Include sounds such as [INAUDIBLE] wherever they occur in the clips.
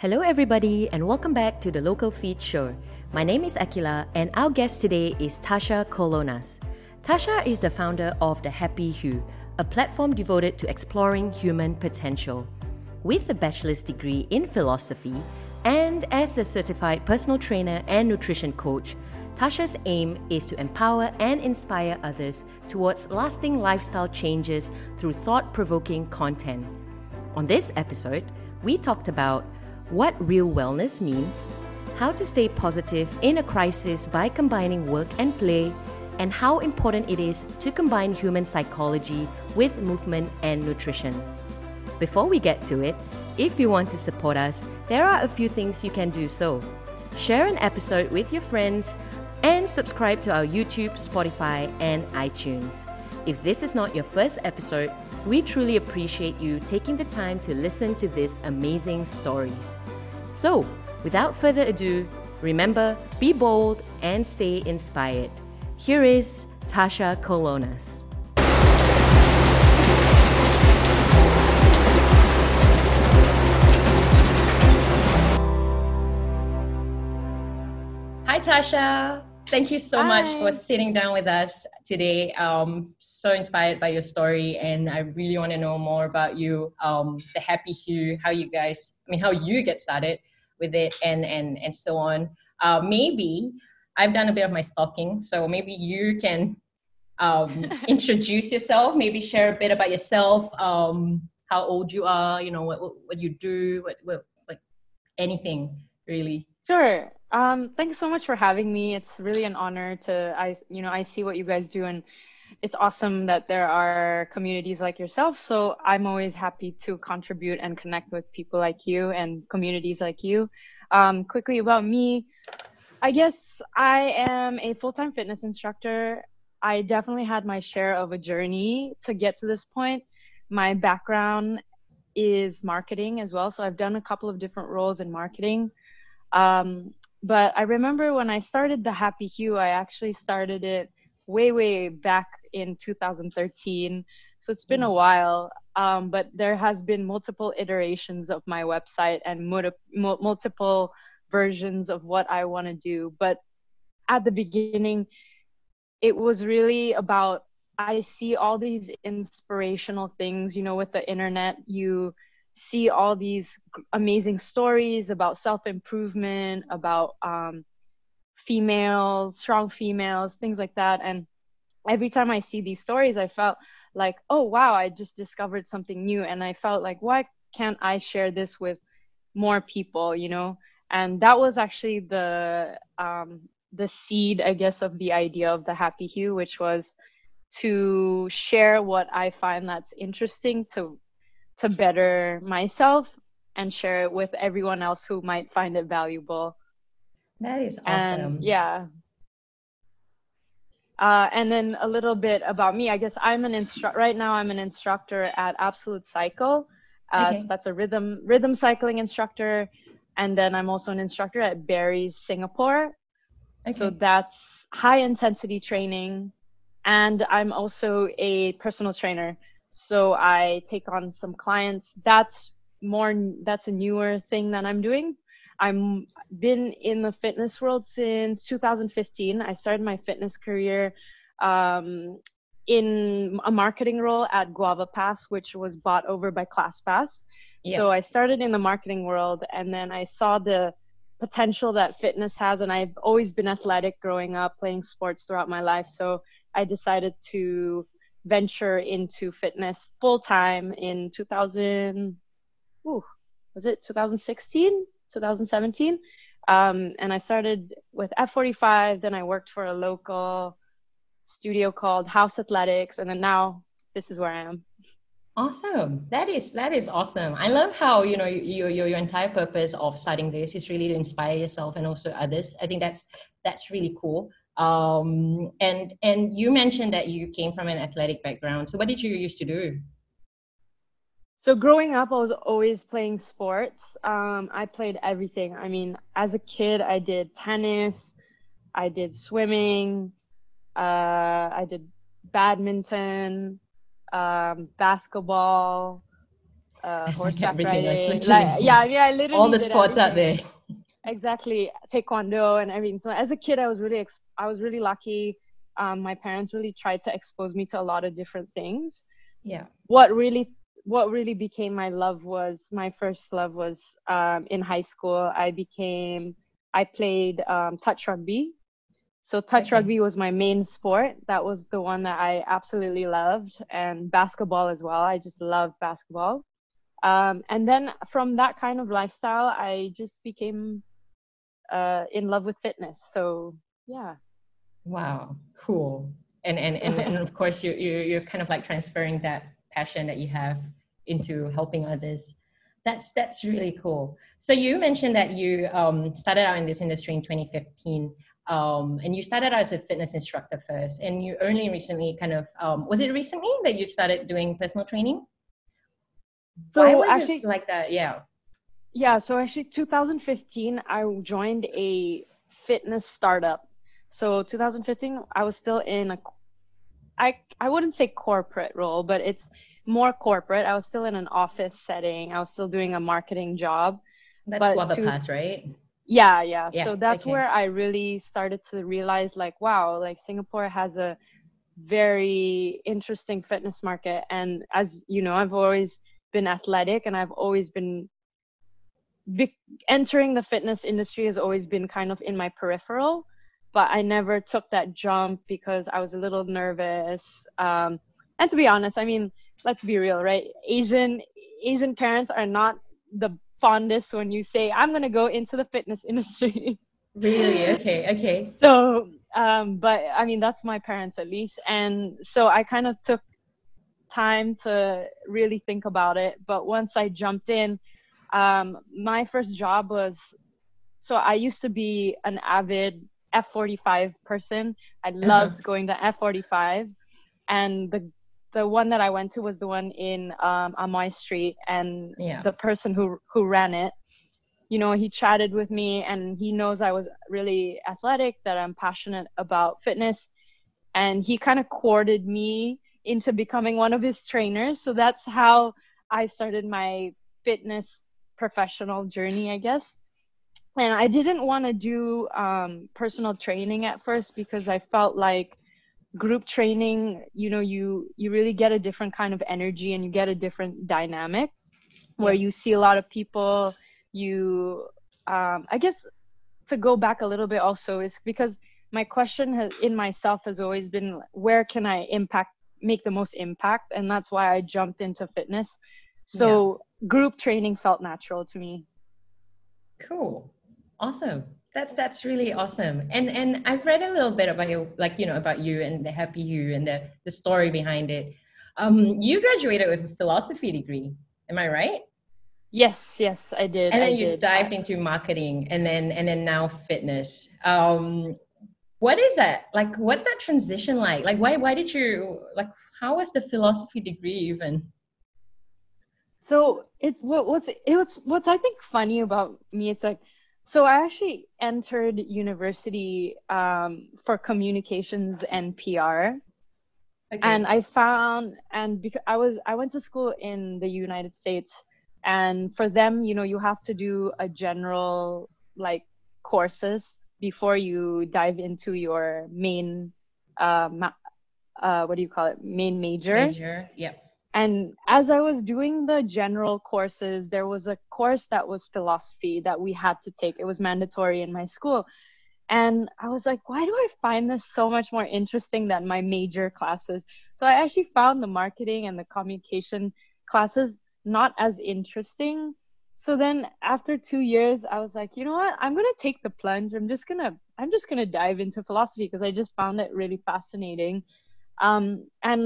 Hello, everybody, and welcome back to the Local Feed Show. My name is Akila, and our guest today is Tasha Kolonas. Tasha is the founder of The Happy Hue, a platform devoted to exploring human potential. With a bachelor's degree in philosophy and as a certified personal trainer and nutrition coach, Tasha's aim is to empower and inspire others towards lasting lifestyle changes through thought provoking content. On this episode, we talked about what real wellness means, how to stay positive in a crisis by combining work and play, and how important it is to combine human psychology with movement and nutrition. Before we get to it, if you want to support us, there are a few things you can do so. Share an episode with your friends and subscribe to our YouTube, Spotify, and iTunes. If this is not your first episode, we truly appreciate you taking the time to listen to these amazing stories. So, without further ado, remember, be bold and stay inspired. Here is Tasha Colonas. Hi, Tasha. Thank you so Hi. much for sitting down with us today. Um, so inspired by your story, and I really want to know more about you, um, the Happy Hue, how you guys, I mean, how you get started with it, and and and so on. Uh, maybe I've done a bit of my stalking, so maybe you can um, [LAUGHS] introduce yourself. Maybe share a bit about yourself, um, how old you are, you know, what what, what you do, what, what like anything really. Sure. Um, thanks so much for having me. It's really an honor to I you know I see what you guys do and it's awesome that there are communities like yourself. So I'm always happy to contribute and connect with people like you and communities like you. Um, quickly about me, I guess I am a full time fitness instructor. I definitely had my share of a journey to get to this point. My background is marketing as well. So I've done a couple of different roles in marketing. Um, but I remember when I started the Happy Hue, I actually started it way, way back in 2013. So it's been a mm. while. Um, but there has been multiple iterations of my website and multi- multiple versions of what I want to do. But at the beginning, it was really about I see all these inspirational things, you know, with the internet, you see all these amazing stories about self improvement, about um, females, strong females, things like that. And every time I see these stories, I felt like, oh, wow, I just discovered something new. And I felt like, why can't I share this with more people, you know? And that was actually the um, the seed, I guess, of the idea of the Happy Hue, which was to share what I find that's interesting to to better myself and share it with everyone else who might find it valuable. That is awesome. And, yeah. Uh, and then a little bit about me. I guess I'm an instructor right now. I'm an instructor at Absolute Cycle. Uh, okay. so that's a rhythm rhythm cycling instructor, and then I'm also an instructor at Barry's Singapore. Okay. So that's high intensity training, and I'm also a personal trainer so i take on some clients. That's more that's a newer thing that i'm doing. I'm been in the fitness world since 2015 i started my fitness career um, in a marketing role at GuavaPass which was bought over by classpass. Yeah. so i started in the marketing world and then i saw the potential that fitness has and i've always been athletic growing up playing sports throughout my life. So i decided to venture into fitness full time in 2000 ooh, was it 2016 2017 um, and i started with f45 then i worked for a local studio called house athletics and then now this is where i am. Awesome. That is that is awesome. I love how you know your, your your entire purpose of starting this is really to inspire yourself and also others. I think that's that's really cool um, and and you mentioned that you came from an athletic background. So what did you used to do? So growing up, I was always playing sports. Um, I played everything. I mean, as a kid, I did tennis, I did swimming, uh, I did badminton, um, basketball, uh, horseback like riding. Like, yeah, I mean, I literally all the sports everything. out there. Exactly, taekwondo and everything. So as a kid, I was really, ex- I was really lucky. Um, my parents really tried to expose me to a lot of different things. Yeah. What really, what really became my love was my first love was um, in high school. I became, I played um, touch rugby. So touch okay. rugby was my main sport. That was the one that I absolutely loved, and basketball as well. I just loved basketball. Um, and then from that kind of lifestyle, I just became uh, in love with fitness. So yeah. Wow, cool. And and and, [LAUGHS] and of course, you you you're kind of like transferring that passion that you have into helping others. That's that's really cool. So you mentioned that you um, started out in this industry in 2015. Um, and you started out as a fitness instructor first and you only recently kind of um, was it recently that you started doing personal training so Why was actually, it like that yeah yeah so actually 2015 i joined a fitness startup. So 2015 i was still in a i i wouldn't say corporate role but it's more corporate. I was still in an office setting. I was still doing a marketing job that's GuavaPass, right? Yeah, yeah. Yeah so that's okay. where i really started to realize like wow like singapore has a very interesting fitness market. And as you know i've always been athletic and i've always been be- entering the fitness industry has always been kind of in my peripheral but i never took that jump because i was a little nervous um, and to be honest i mean let's be real right? Asian asian parents are not the fondest when you say i'm going to go into the fitness [LAUGHS] industry. Really? Okay okay. So um but i mean that's my parents at least and so i kind of took time to really think about it but once i jumped in um my first job was so i used to be an avid f45 person i uh-huh. loved going to f45 and the the one that I went to was the one in um, Amoy Street, and yeah. the person who who ran it, you know, he chatted with me, and he knows I was really athletic, that I'm passionate about fitness, and he kind of courted me into becoming one of his trainers. So that's how I started my fitness professional journey, I guess. And I didn't want to do um, personal training at first because I felt like group training you know you you really get a different kind of energy and you get a different dynamic where you see a lot of people you um, i guess to go back a little bit also is because my question has, in myself has always been where can i impact make the most impact and that's why i jumped into fitness so. Group training felt natural to me cool awesome that's that's really awesome. And and I've read a little bit about you, like you know, about you and the happy hue and the the story behind it. Um, you graduated with a philosophy degree. Am I right? Yes, yes, I did. And then I you did. dived into marketing, and then and then now fitness. Um, what is that like? What's that transition like? Like, why why did you like? How was the philosophy degree even? So it's what what's it was what's I think funny about me. It's like so I actually entered university um, for communications and PR. Okay. And I found, and because I was, I went to school in the United States, and for them, you know, you have to do a general like courses before you dive into your main, uh, uh, what do you call it, main major. Major, yep and as i was doing the general courses there was a course that was philosophy that we had to take. It was mandatory in my school. And i was like why do i find this so much more interesting than my major classes? So i actually found the marketing and the communication classes not as interesting. So then after 2 years i was like you know what? I'm to take the plunge. I'm just to i'm just to dive into philosophy because i just found it really fascinating. Um, and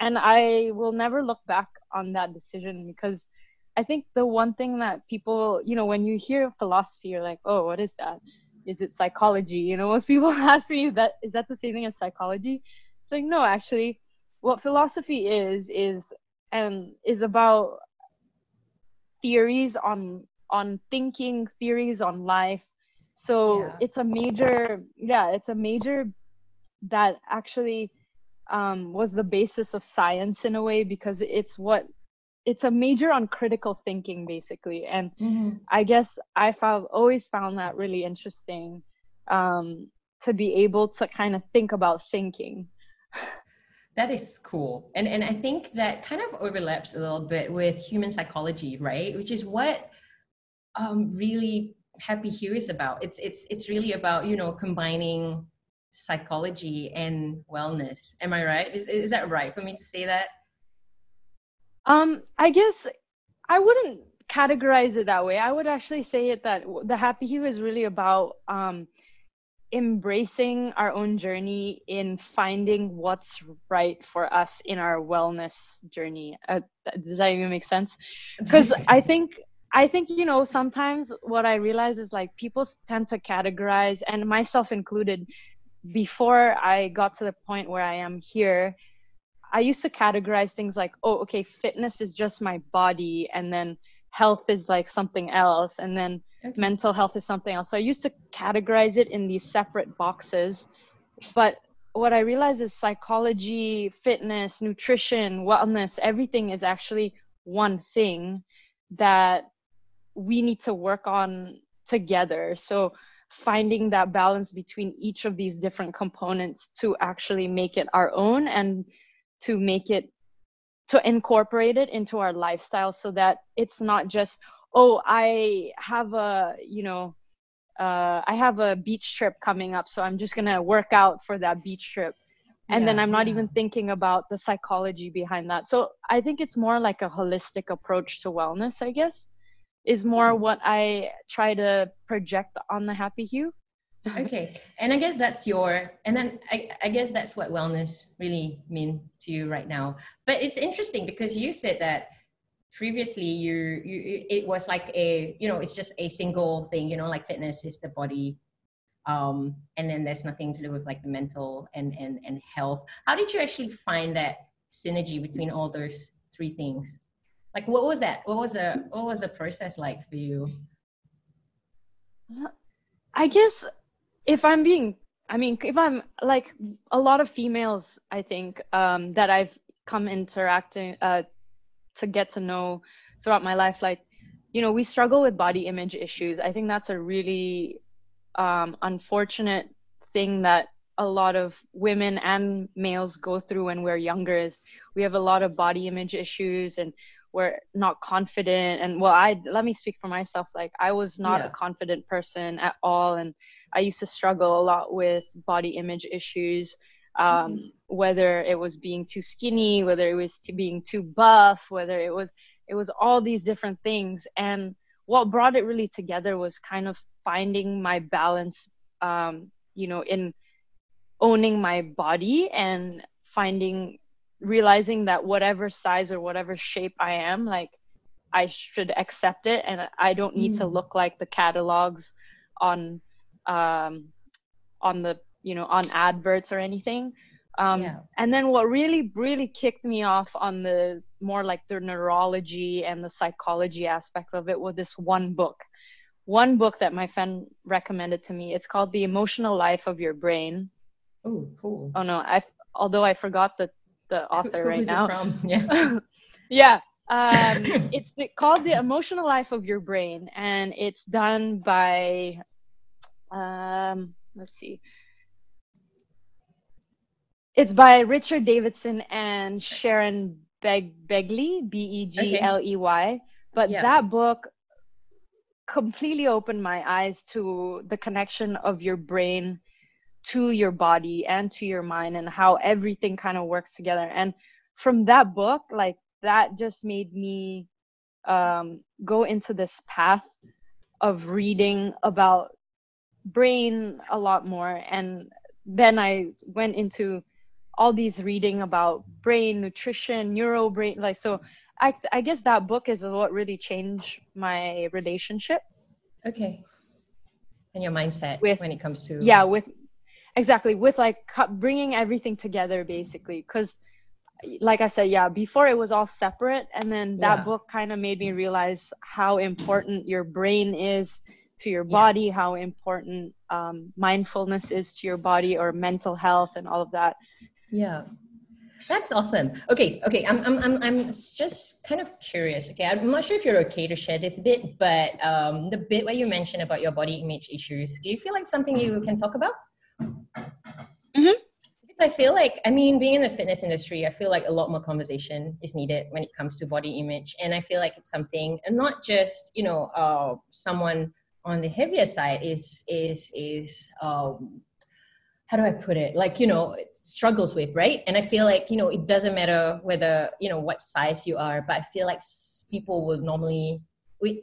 and I will never look back on that decision because I think the one thing that people, you know, when you hear philosophy, you're like, oh, what is that? Is it psychology? You know, [LAUGHS] most people ask me that is that the same thing as psychology? It's like no, actually, what philosophy is is and is about theories on on thinking, theories on life. So yeah. it's a major, yeah, it's a major that actually um, was the basis of science in a way because it's what it's a major on critical thinking basically. And mm-hmm. i guess i have always found that really interesting um, to be able to kind of think about thinking. That is cool. And and i think that kind of overlaps a little bit with human psychology right? Which is what um, really happy hue is about. It's it's it's really about you know combining psychology and wellness am i right is, is that right for me to say that um, I guess I wouldn't categorize it that way. I would actually say it that the happy hue is really about um, embracing our own journey in finding what's right for us in our wellness journey. Uh, does that even make sense? [LAUGHS] Because I think I think you know sometimes what I realize is like people tend to categorize, and myself included. Before I got to the point where I am here, I used to categorize things like, oh, okay, fitness is just my body, and then health is like something else, and then okay. mental health is something else. So I used to categorize it in these separate boxes. But what I realized is psychology, fitness, nutrition, wellness, everything is actually one thing that we need to work on together. So finding that balance between each of these different components to actually make it our own and to make it to incorporate it into our lifestyle so that it's not just oh i have a you know uh, i have a beach trip coming up so i'm just gonna work out for that beach trip. And yeah, then i'm not yeah. even thinking about the psychology behind that. So i think it's more like a holistic approach to wellness i guess is more mm. what i try to project on the happy hue. [LAUGHS] Okay and i guess that's your and then I, I guess that's what wellness really mean to you right now. But it's interesting because you said that previously you you it was like a you know it's just a single thing you know like fitness is the body um and then there's nothing to do with like the mental and and and health. How did you actually find that synergy between all those three things like what was that what was the what was the process like for you i guess if I'm being, I mean, if I'm like a lot of females, I think um, that I've come interacting uh, to get to know throughout my life, like, you know, we struggle with body image issues. I think that's a really um, unfortunate thing that a lot of women and males go through when we're younger is we have a lot of body image issues and we're not confident and well i let me speak for myself like i was not yeah. a confident person at all and i used to struggle a lot with body image issues um, mm-hmm. whether it was being too skinny whether it was to being too buff whether it was it was all these different things and what brought it really together was kind of finding my balance um, you know in owning my body and finding realizing that whatever size or whatever shape I am, like I should accept it and I don't need mm. to look like the catalogs on um on the you know on adverts or anything. Um yeah. and then what really really kicked me off on the more like the neurology and the psychology aspect of it was this one book. One book that my friend recommended to me. It's called The Emotional Life of Your Brain. Oh, cool. Oh no, I although I forgot the the [LAUGHS] author Who, right now. [LAUGHS] Yeah. yeah. Um, [LAUGHS] it's the, called The Emotional Life of Your Brain, and it's done by, um, let's see. It's by Richard Davidson and Sharon Beg- Begley, B E G L E Y. But yeah. that book completely opened my eyes to the connection of your brain to your body and to your mind and how everything kind of works together. And from that book like that just made me um, go into this path of reading about brain a lot more. And then i went into all these reading about brain nutrition neuro brain like so i i guess that book is what really changed my relationship. Okay. And your mindset with, when it comes to yeah with exactly with like bringing everything together basically because like i said yeah before it was all separate and then that yeah. book kind of made me realize how important your brain is to your body yeah. how important um, mindfulness is to your body or mental health and all of that yeah That's awesome. Okay, okay. I'm, I'm, I'm, I'm just kind of curious. Okay, I'm not sure if you're okay to share this bit, but um, the bit where you mentioned about your body image issues, do you feel like something you can talk about? Mm-hmm. I feel like, I mean, being in the fitness industry, I feel like a lot more conversation is needed when it comes to body image, and I feel like it's something, and not just you know, uh, someone on the heavier side is is is um, how do I put it? Like, you know, struggles with, right? And I feel like, you know, it doesn't matter whether, you know, what size you are, but I feel like people will normally, we,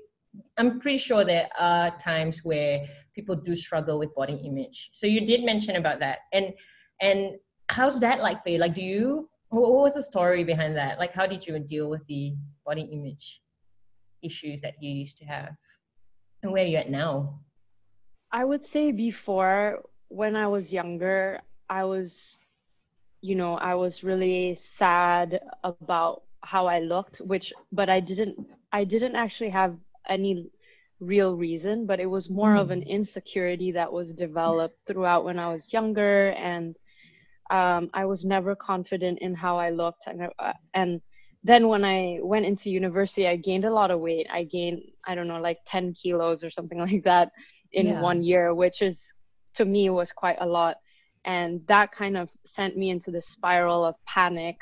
I'm pretty sure there are times where people do struggle with body image. So you did mention about that. And, and how's that like for you? Like, do you, what was the story behind that? Like, how did you deal with the body image issues that you used to have? And where are you at now? I would say before when I was younger, I was, you know, I was really sad about how I looked, which, but I didn't, I didn't actually have any real reason, but it was more mm. of an insecurity that was developed throughout when I was younger, and um, I was never confident in how I looked, and uh, and then when I went into university, I gained a lot of weight. I gained, I don't know, like 10 kilos or something [LAUGHS] like that in yeah. one year, which is to me was quite a lot and that kind of sent me into the spiral of panic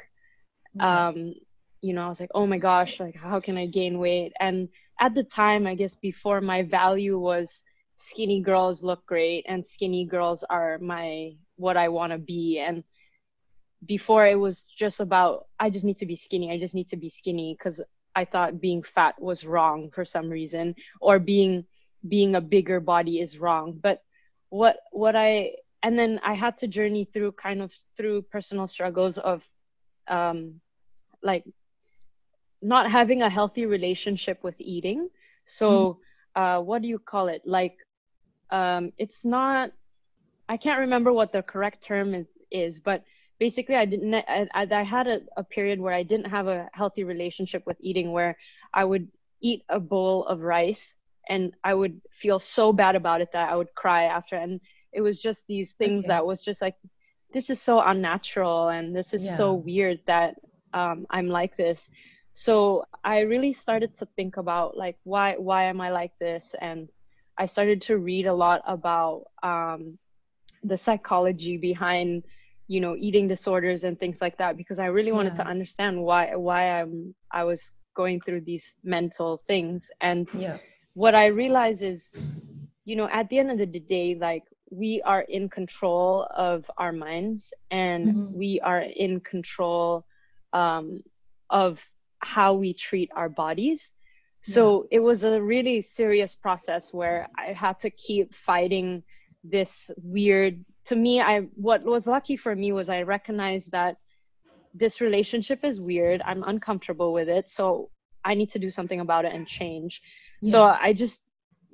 mm-hmm. um you know i was like oh my gosh like how can i gain weight and at the time i guess before my value was skinny girls look great and skinny girls are my what i want to be. And before it was just about i just need to be skinny. I just need to be skinny because i thought being fat was wrong for some reason or being being a bigger body is wrong. But what what I and then I had to journey through kind of through personal struggles of um like not having a healthy relationship with eating. So mm. uh what do you call it? Like um it's not I can't remember what the correct term is, but basically I didn't I, I had a, a period where I didn't have a healthy relationship with eating where I would eat a bowl of rice and I would feel so bad about it that I would cry after. And it was just these things okay. that was just like, this is so unnatural and this is yeah. so weird that um, I'm like this. So I really started to think about like why why am I like this, and I started to read a lot about um, the psychology behind you know eating disorders and things like that because I really wanted yeah. to understand why why I'm I was going through these mental things and yeah what I realize is, you know, at the end of the day, like we are in control of our minds and mm-hmm. we are in control um, of how we treat our bodies. So yeah. it was a really serious process where I had to keep fighting this weird to me I what was lucky for me was I recognized that this relationship is weird. I'm uncomfortable with it. So I need to do something about it and change. Yeah. So I just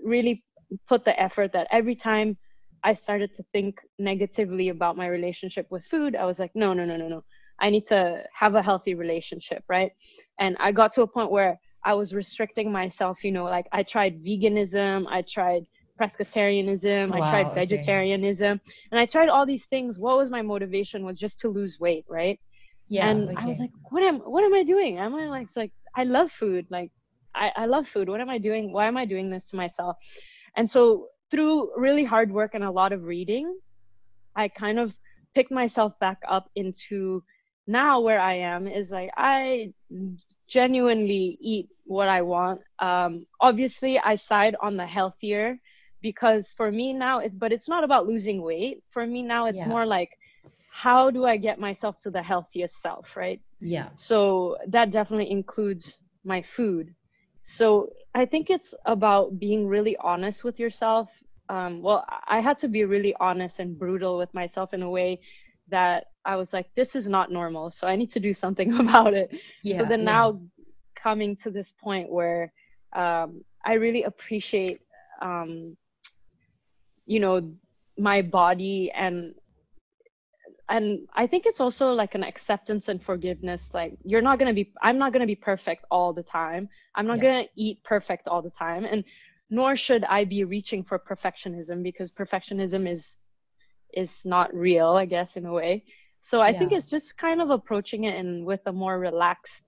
really put the effort that every time I started to think negatively about my relationship with food, I was like, no, no, no, no, no. I need to have a healthy relationship, right? And I got to a point where I was restricting myself, you know, like I tried veganism, I tried pescatarianism, wow, I tried vegetarianism, okay. and I tried all these things. What was my motivation was just to lose weight, right? Yeah. And okay. I was like, what am what am I doing? Am I like like I love food. Like I, I love food. What am I doing? Why am I doing this to myself? And so through really hard work and a lot of reading, I kind of picked myself back up into now where I am is like I genuinely eat what I want. Um, obviously, I side on the healthier because for me now it's but it's not about losing weight. For me now it's yeah. more like how do I get myself to the healthiest self, right? Yeah. So that definitely includes my food. So I think it's about being really honest with yourself. Um, well, I had to be really honest and brutal with myself in a way that I was like, this is not normal. So I need to do something [LAUGHS] about it. Yeah, so then yeah. now coming to this point where um, I really appreciate, um, you know, my body and and i think it's also like an acceptance and forgiveness like you're not going to be i'm not going to be perfect all the time i'm not yeah. going to eat perfect all the time and nor should i be reaching for perfectionism because perfectionism is is not real i guess in a way so i yeah. think it's just kind of approaching it and with a more relaxed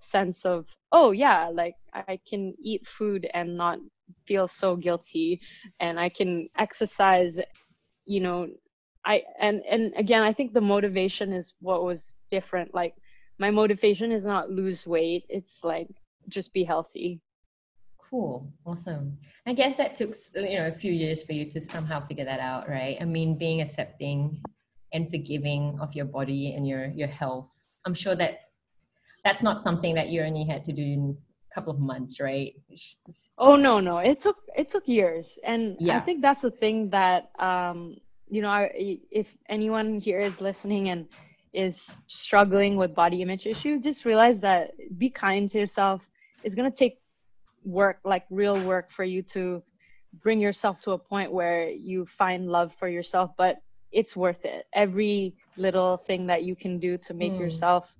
sense of oh yeah like i can eat food and not feel so guilty and i can exercise you know i and and again i think the motivation is what was different. Like my motivation is not lose weight it's like just be healthy. Cool. Awesome. I guess that took you know a few years for you to somehow figure that out right? I mean being accepting and forgiving of your body and your your health. I'm sure that that's not something that you only had to do in a couple of months right? Oh no no. It took it took years. And yeah. i think that's the thing that um you know I, if anyone here is listening and is struggling with body image issue just realize that be kind to yourself. It's going to take work like real work for you to bring yourself to a point where you find love for yourself. But it's worth it. Every little thing that you can do to make mm. yourself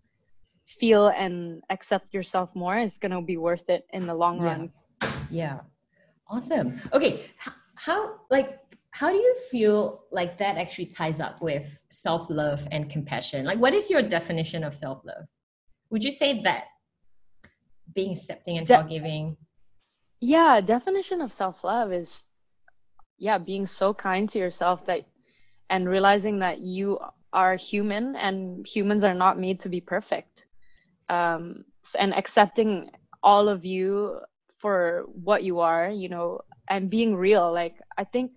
feel and accept yourself more is going to be worth it in the long yeah. run. Yeah. Awesome. Okay how like how do you feel like that actually ties up with self-love and compassion? Like what is your definition of self-love? Would you say that being accepting and De- forgiving? Yeah definition of self-love is yeah being so kind to yourself that and realizing that you are human and humans are not made to be perfect. Um, and accepting all of you for what you are you know and being real. Like i think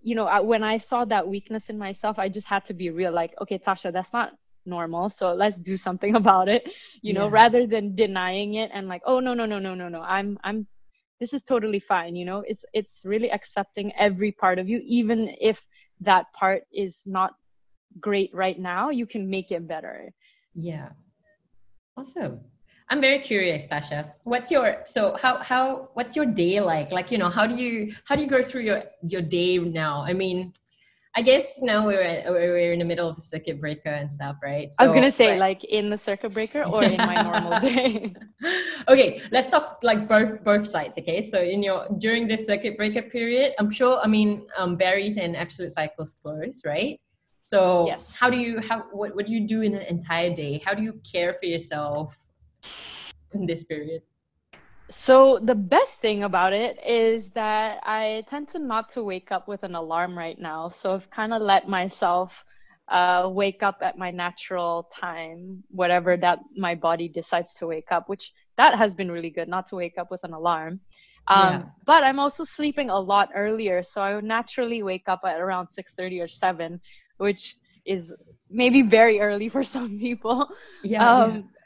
you know I, when i saw that weakness in myself i just had to be real like okay tasha that's not normal so let's do something [LAUGHS] about it you know rather than denying it and like oh no no no no no no. I'm i'm this is totally fine you know? It's it's really accepting every part of you even if that part is not great right now you can make it better. Yeah. Awesome. I'm very curious tasha. What's your so how how what's your day like? Like you know how do you how do you go through your your day now? I mean I guess now we're at, we're in the middle of a circuit breaker and stuff, right? So, I was gonna say but... like in the circuit breaker or in my normal [LAUGHS] day. [LAUGHS] okay, let's talk like both both sides. Okay, so in your during this circuit breaker period, I'm sure. I mean, um, Barry's and Absolute Cycles closed, right? So yes. how do you how what what do you do in an entire day? How do you care for yourself in this period? So the best thing about it is that I tend to not to wake up with an alarm right now. So I've kind of let myself uh, wake up at my natural time, whatever that my body decides to wake up, which that has been really good, not to wake up with an alarm. Um, yeah. But I'm also sleeping a lot earlier, so I would naturally wake up at around 6:30 or 7, which is maybe very early for [LAUGHS] some people. Yeah. Um, yeah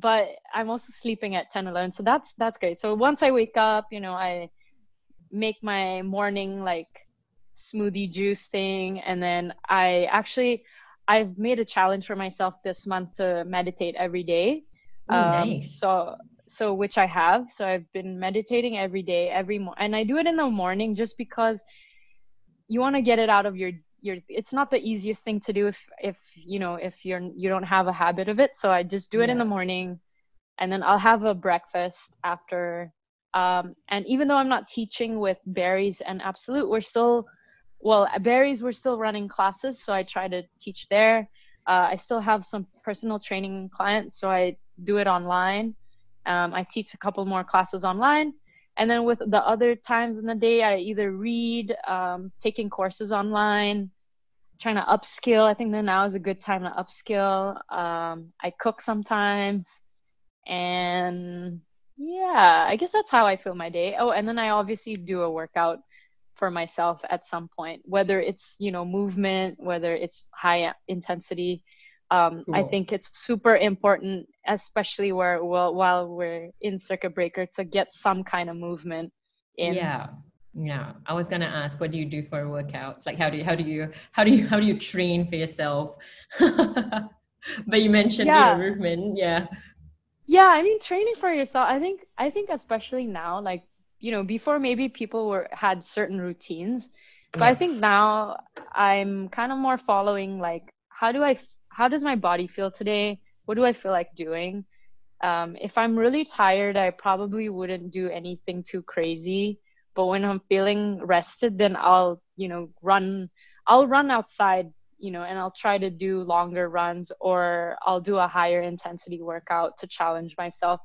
but i'm also sleeping at 10 11 so that's that's great. So once i wake up you know i make my morning like smoothie juice thing and then i actually i've made a challenge for myself this month to meditate every day. Ooh, um, nice. so so which i have. So i've been meditating every day every mo- and i do it in the morning just because you want to get it out of your you're it's not the easiest thing to do if if you know if you're you don't have a habit of it. So i just do it yeah. in the morning and then i'll have a breakfast after. Um, and even though i'm not teaching with Barry's and absolute we're still well Barry's we're still running classes so i try to teach there. Uh, i still have some personal training clients so i do it online. Um, i teach a couple more classes online and then with the other times in the day i either read um, taking courses online trying to upskill. I think that now is a good time to upskill. Um, i cook sometimes. And yeah i guess that's how i feel my day. Oh and then i obviously do a workout for myself at some point whether it's you know movement whether it's high intensity. Um, cool. I think it's super important, especially where well, while we're in circuit breaker, to get some kind of movement in. Yeah, yeah. I was gonna ask, what do you do for workouts? Like, how do you how do you how do you how do you train for yourself? [LAUGHS] but you mentioned yeah. your movement, yeah. Yeah, I mean, training for yourself. I think I think especially now, like you know, before maybe people were had certain routines, but yeah. I think now I'm kind of more following like how do I how does my body feel today? What do I feel like doing? Um, if I'm really tired, I probably wouldn't do anything too crazy. But when I'm feeling rested, then I'll, you know, run. I'll run outside you know, and I'll try to do longer runs or I'll do a higher intensity workout to challenge myself.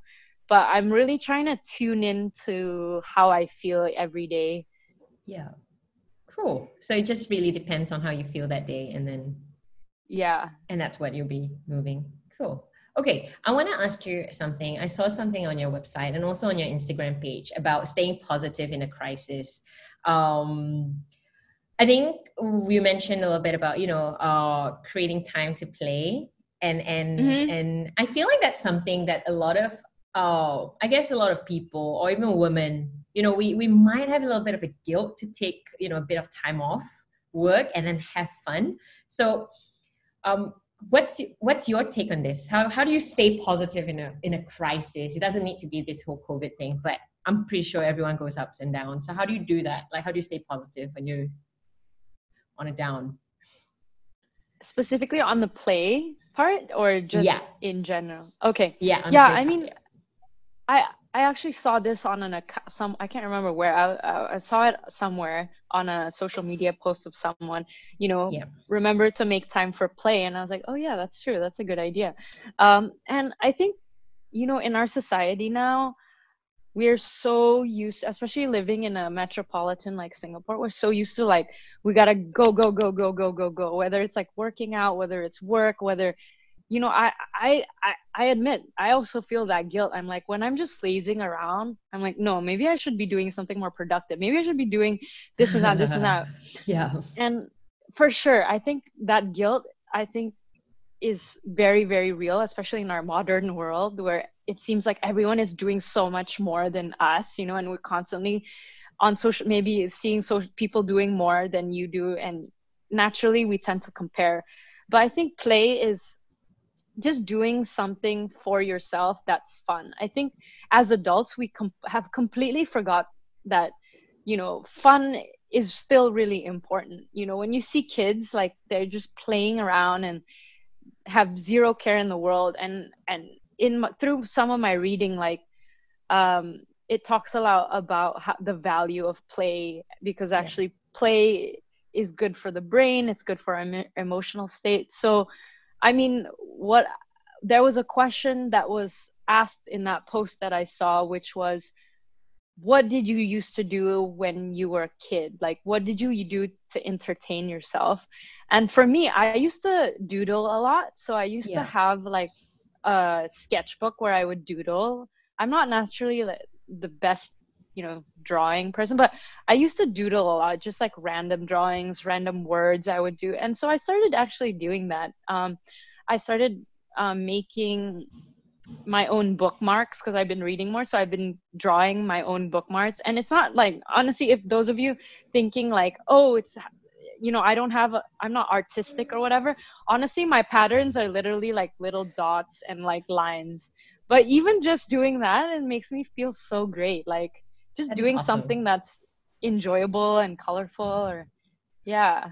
But I'm really trying to tune into how I feel every day. Yeah. Cool. So it just really depends on how you feel that day and then yeah. And that's what you'll be moving. Cool. Okay, I want to ask you something. I saw something on your website and also on your Instagram page about staying positive in a crisis. Um, I think you mentioned a little bit about you know uh, creating time to play, and and mm-hmm. and I feel like that's something that a lot of uh, I guess a lot of people or even women, you know, we we might have a little bit of a guilt to take you know a bit of time off work and then have fun. So, um, what's what's your take on this? How how do you stay positive in a in a crisis? It doesn't need to be this whole COVID thing, but I'm pretty sure everyone goes ups and downs. So how do you do that? Like how do you stay positive when you're on a down? Specifically on the play part or just yeah. in general? Okay. Yeah. Yeah, I mean I I actually saw this on an account. some I can't remember where I, I saw it somewhere on a social media post of someone you know yeah. remember to make time for play and I was like oh yeah that's true that's a good idea um, and I think you know in our society now we're so used especially living in a metropolitan like Singapore we're so used to like we gotta go go go go go go go whether it's like working out whether it's work whether you know I, I i i admit i also feel that guilt. I'm like when i'm just lazing around i'm like no maybe i should be doing something more productive. Maybe i should be doing this and that this and that. [LAUGHS] Yeah. And for sure i think that guilt i think is very very real especially in our modern world where it seems like everyone is doing so much more than us you know and we're constantly on social maybe seeing so people doing more than you do. And naturally we tend to compare. But i think play is just doing something for yourself that's fun. I think as adults, we com- have completely forgot that, you know, fun is still really important. You know, when you see kids like they're just playing around and have zero care in the world, and and in my, through some of my reading, like um, it talks a lot about how, the value of play because actually yeah. play is good for the brain, it's good for our emotional state. So I mean, what there was a question that was asked in that post that I saw, which was, what did you used to do when you were a kid? Like, what did you do to entertain yourself? And for me, I used to doodle a lot. So I used yeah. to have like a sketchbook where I would doodle. I'm not naturally the best you know drawing person but i used to doodle a lot just like random drawings random words i would do and so i started actually doing that um, i started um, making my own bookmarks because I've been reading more. So I've been drawing my own bookmarks. And it's not like, honestly, if those of you thinking like, oh, it's, you know, I don't have, a, I'm not artistic or whatever. Honestly, my patterns are literally like little dots and like lines. But even just doing that, it makes me feel so great. Like, just that doing awesome. something that's enjoyable and colorful or yeah.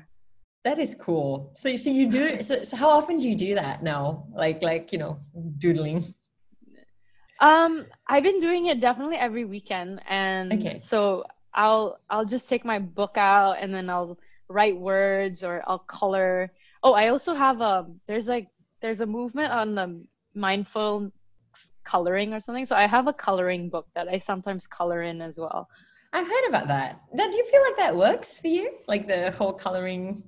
That is cool. So so you do so, so how often do you do that now? Like like you know doodling? Um i've been doing it definitely every weekend and okay. so i'll i'll just take my book out and then i'll write words or i'll color. Oh i also have a there's like there's a movement on the mindful coloring or something. So I have a coloring book that I sometimes color in as well. I've heard about that. Now, do you feel like that works for you? Like the whole coloring?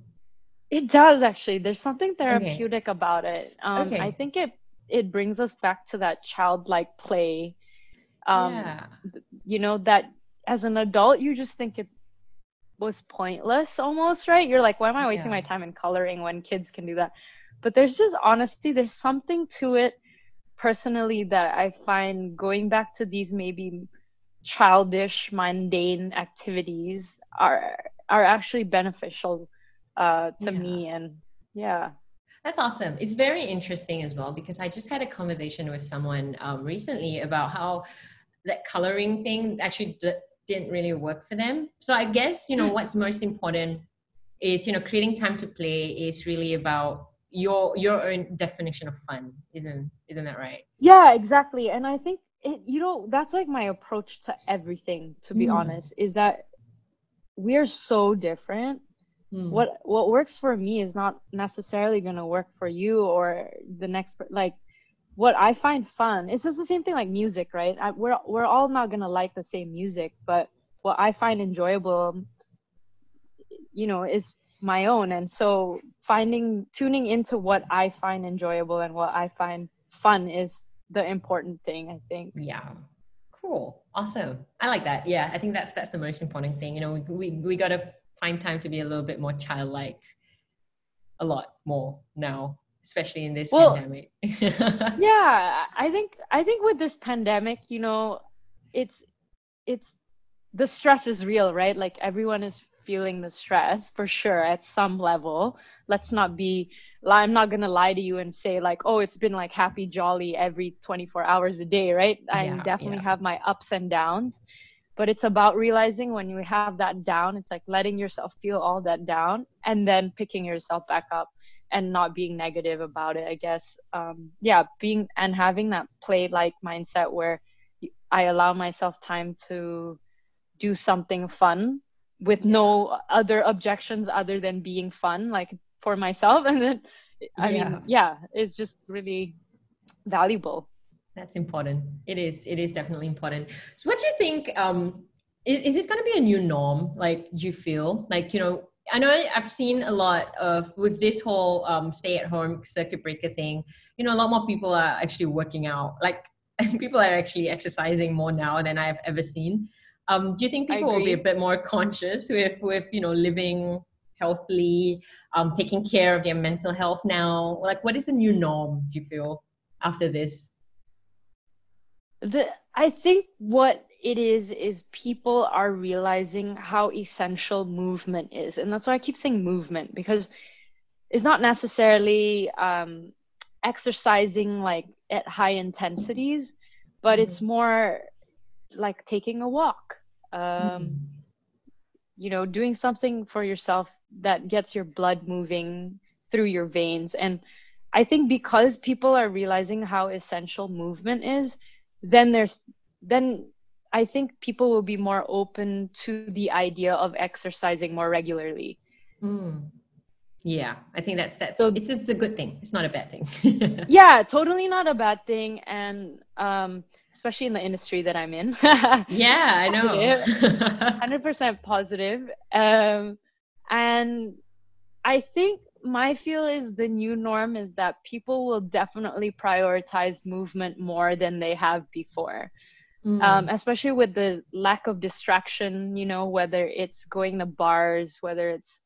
It does actually. There's something therapeutic okay. about it. Um, okay. I think it it brings us back to that childlike play. Um, yeah. You know that as an adult, you just think it was pointless almost, right? You're like, why am I wasting yeah. my time in coloring when kids can do that? But there's just honesty. There's something to it personally that I find going back to these maybe childish, mundane activities are are actually beneficial uh, to yeah. me and yeah. That's awesome. It's very interesting as well because I just had a conversation with someone um, recently about how that coloring thing actually d- didn't really work for them. So I guess you know hmm. what's most important is you know creating time to play is really about your your own definition of fun isn't isn't that right yeah exactly and i think it you know that's like my approach to everything to be mm. honest is that we're so different mm. what what works for me is not necessarily going to work for you or the next like what I find fun is just the same thing like music, right? I, we're we're all not gonna like the same music, but what I find enjoyable, you know, is my own. And so finding tuning into what I find enjoyable and what I find fun is the important thing, I think. Yeah. Cool. Awesome. I like that. Yeah, I think that's that's the most important thing. You know, we we, we got to find time to be a little bit more childlike a lot more now especially in this well, pandemic [LAUGHS] yeah i think i think with this pandemic you know it's it's the stress is real right like everyone is feeling the stress for sure at some level. Let's not be i'm not going to lie to you and say like oh it's been like happy jolly every 24 hours a day right? I yeah, definitely yeah. have my ups and downs but it's about realizing when you have that down it's like letting yourself feel all that down and then picking yourself back up and not being negative about it i guess. Um, yeah being and having that play like mindset where i allow myself time to do something fun with no other objections other than being fun like for myself [LAUGHS] and then i yeah. mean yeah it's just really valuable that's important it is it is definitely important so what do you think um is, is this going to be a new norm like you feel like you know I know I've seen a lot of with this whole um, stay at home circuit breaker thing. You know, a lot more people are actually working out. Like [LAUGHS] people are actually exercising more now than I've ever seen. Um, do you think people will be a bit more conscious with with you know living healthily, um, taking care of their mental health now? Like, what is the new norm? Do you feel after this? The I think what it is is people are realizing how essential movement is and that's why i keep saying movement because it's not necessarily um, exercising like at high intensities but it's mm-hmm. more like taking a walk um, mm-hmm. you know doing something for yourself that gets your blood moving through your veins and i think because people are realizing how essential movement is then there's then I think people will be more open to the idea of exercising more regularly. Mm. Yeah, I think that's that's so, it's, it's a good thing. It's not a bad thing. [LAUGHS] yeah, totally not a bad thing, and um, especially in the industry that I'm in. [LAUGHS] yeah, I know. [LAUGHS] Hundred percent positive. Um, and I think my feel is the new norm is that people will definitely prioritize movement more than they have before mm. um, especially with the lack of distraction you know whether it's going to bars whether it's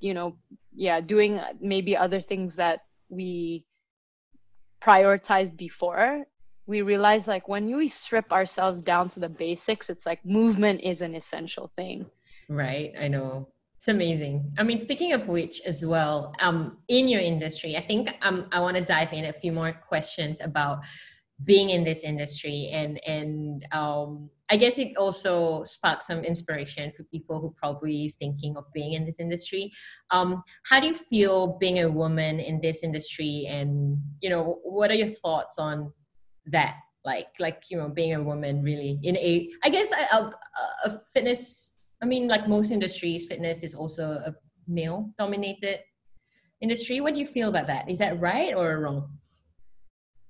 you know yeah doing maybe other things that we prioritized before we realize like when we strip ourselves down to the basics it's like movement is an essential thing. Right i know. It's amazing. I mean, speaking of which, as well, um, in your industry, I think um, I want to dive in a few more questions about being in this industry and and um, i guess it also sparked some inspiration for people who probably is thinking of being in this industry. Um, how do you feel being a woman in this industry and you know what are your thoughts on that like like you know being a woman really in a i guess a, a, a fitness i mean like most industries fitness is also a male dominated industry what do you feel about that is that right or wrong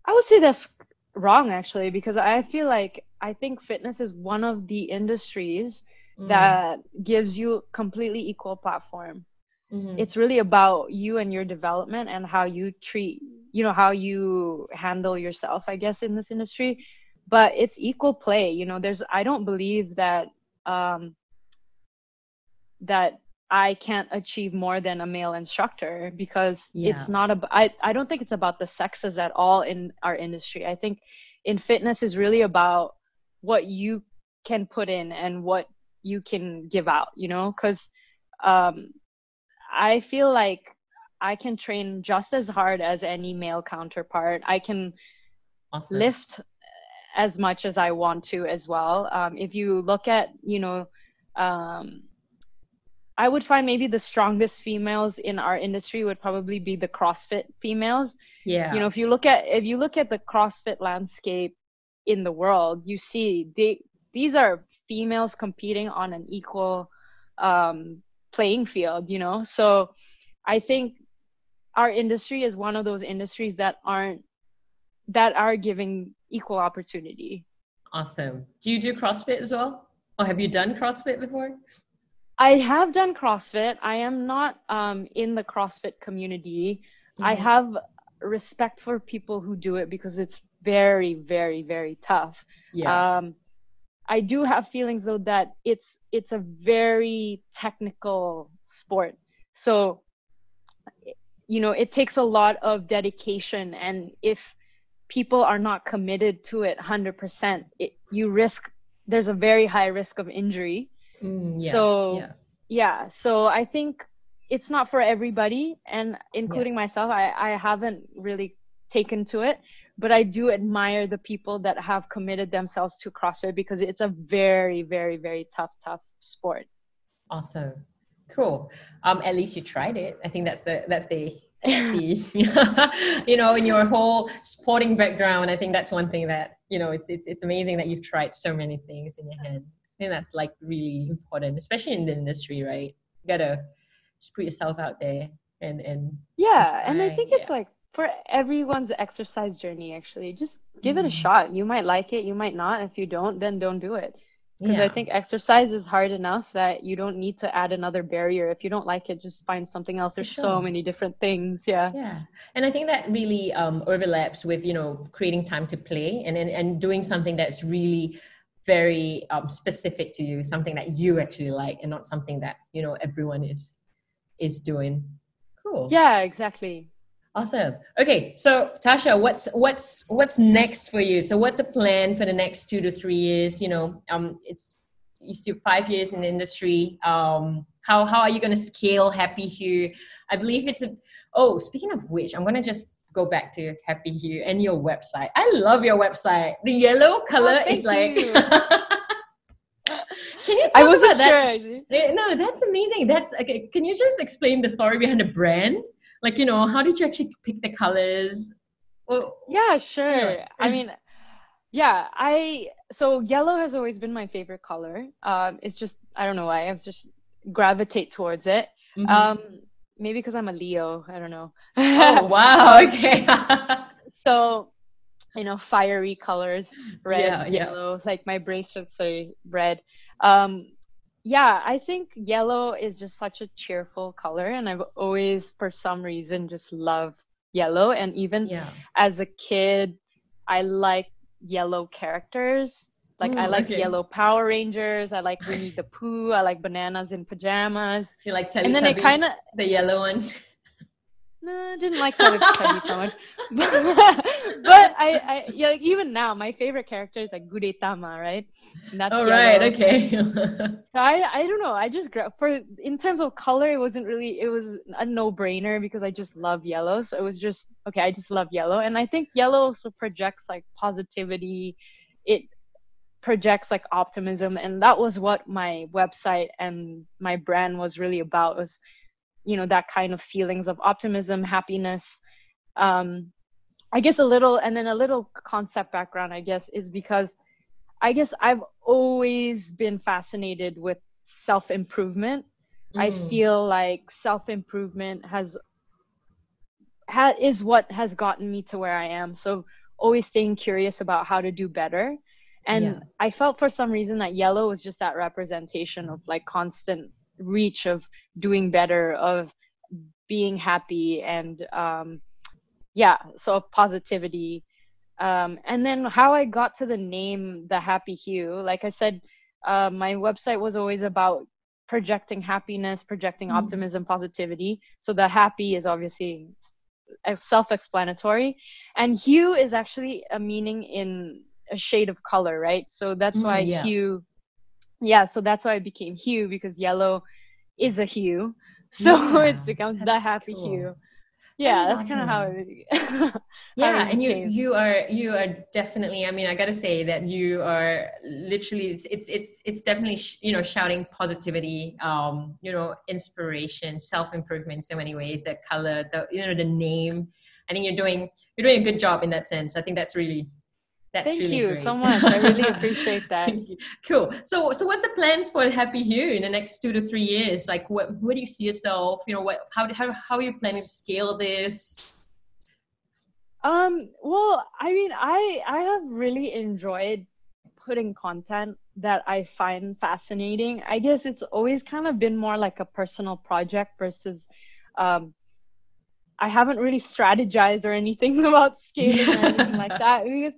I would say that's wrong actually because I feel like I think fitness is one of the industries mm. that gives you completely equal platform. Mm-hmm. It's really about you and your development and how you treat, you know, how you handle yourself, I guess, in this industry. But it's equal play. You know, there's I don't believe that um that I can't achieve more than a male instructor because yeah. it's not about I, I don't think it's about the sexes at all in our industry. I think in fitness is really about what you can put in and what you can give out, you know, because um, I feel like I can train just as hard as any male counterpart. I can awesome. lift as much as I want to as well. Um, if you look at, you know, um, I would find maybe the strongest females in our industry would probably be the CrossFit females. Yeah. You know, if you look at if you look at the CrossFit landscape in the world, you see they these are females competing on an equal um playing field you know so i think our industry is one of those industries that aren't that are giving equal opportunity. Awesome. Do you do crossfit as well? Or have you done crossfit before? I have done crossfit. I am not um, in the crossfit community. Mm-hmm. i have respect for people who do it because it's very very very tough. Yeah. um, i do have feelings though that it's it's a very technical sport. So you know it takes a lot of dedication and if people are not committed to it 100% it, you risk there's a very high risk of injury mm, yeah, so yeah. yeah so i think it's not for everybody and including yeah. myself I, I haven't really taken to it but i do admire the people that have committed themselves to crossfit because it's a very very very tough tough sport awesome cool. Um at least you tried it. I think that's the that's the [LAUGHS] [LAUGHS] you know in your whole sporting background i think that's one thing that you know it's it's, it's amazing that you've tried so many things in your head. I think that's like really important especially in the industry right? You gotta just put yourself out there and and yeah and i think yeah. it's like for everyone's exercise journey actually. Just give mm. it a mm. shot. You might like it you might not. If you don't then don't do it because yeah. i think exercise is hard enough that you don't need to add another barrier if you don't like it just find something else there's sure. so many different things yeah yeah and i think that really um, overlaps with you know creating time to play and and, and doing something that's really very um, specific to you something that you actually like and not something that you know everyone is is doing. Cool. Yeah, exactly. Awesome. Okay, so Tasha, what's what's what's next for you? So what's the plan for the next two to three years? You know, um, it's you still five years in the industry. Um, how how are you going to scale Happy Hue? I believe it's a. Oh, speaking of which, I'm going to just go back to Happy Hue and your website. I love your website. The yellow color oh, is like. [LAUGHS] Can you? I wasn't sure. That? No, that's amazing. That's okay. Can you just explain the story behind the brand? Like, you know, how did you actually pick the colors? Well, yeah, sure. I mean, yeah, I so yellow has always been my favorite color. Um, it's just I don't know why I just gravitate towards it. Mm-hmm. Um, maybe because I'm a Leo. I don't know. oh [LAUGHS] wow! Okay. [LAUGHS] so you know fiery colors red yeah, yellow yeah. like my bracelets are red um yeah i think yellow is just such a cheerful color and i've always for some reason just love yellow and even yeah. as a kid i like yellow characters like Ooh, I mm, like okay. yellow Power Rangers. I like Winnie the [LAUGHS] Pooh. I like bananas in pajamas. You like Teletubbies, and then it kind of the yellow one. no, I didn't like [LAUGHS] Teletubbies so much. But, [LAUGHS] but I, I yeah, like even now, my favorite character is like Gudetama, right? And that's oh, right, okay. [LAUGHS] so I, I don't know. I just for in terms of color, it wasn't really. It was a no-brainer because I just love yellow. So it was just okay. I just love yellow, and I think yellow also projects like positivity. It projects like optimism, and that was what my website and my brand was really about. Was you know that kind of feelings of optimism happiness um i guess a little and then a little concept background i guess is because i guess i've always been fascinated with self improvement mm. i feel like self improvement has ha- is what has gotten me to where i am so always staying curious about how to do better and yeah. i felt for some reason that yellow was just that representation of like constant reach of doing better of being happy and um, yeah so positivity um, and then how i got to the name the happy hue like i said uh, my website was always about projecting happiness projecting mm-hmm. optimism positivity so the happy is obviously self-explanatory and hue is actually a meaning in a shade of color right so that's mm, why yeah. hue yeah so that's why it became hue because yellow is a hue [LAUGHS] so yeah, it's become the happy cool. hue yeah that's, that's kind of how it [LAUGHS] yeah and you you are you are definitely i mean i gotta say that you are literally it's it's it's, it's definitely sh- you know shouting positivity um you know inspiration self-improvement in so many ways the color the you know the name. I think you're doing you're doing a good job in that sense. I think that's really That's Thank really you great. so much. I really [LAUGHS] appreciate that. cool. So, so what's the plans for Happy Hue in the next two to three years? Like, what, where do you see yourself? You know, what, how, how, how are you planning to scale this? Um, well, I mean, I I have really enjoyed putting content that I find fascinating. I guess it's always kind of been more like a personal project versus um I haven't really strategized or anything [LAUGHS] about scaling or anything like [LAUGHS] that because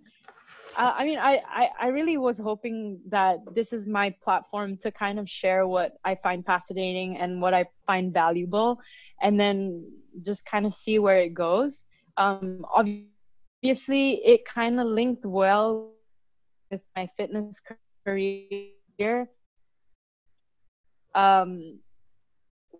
uh, I mean, I, I, I really was hoping that this is my platform to kind of share what I find fascinating and what I find valuable, and then just kind of see where it goes. Um, obviously, it kind of linked well with my fitness career. Um,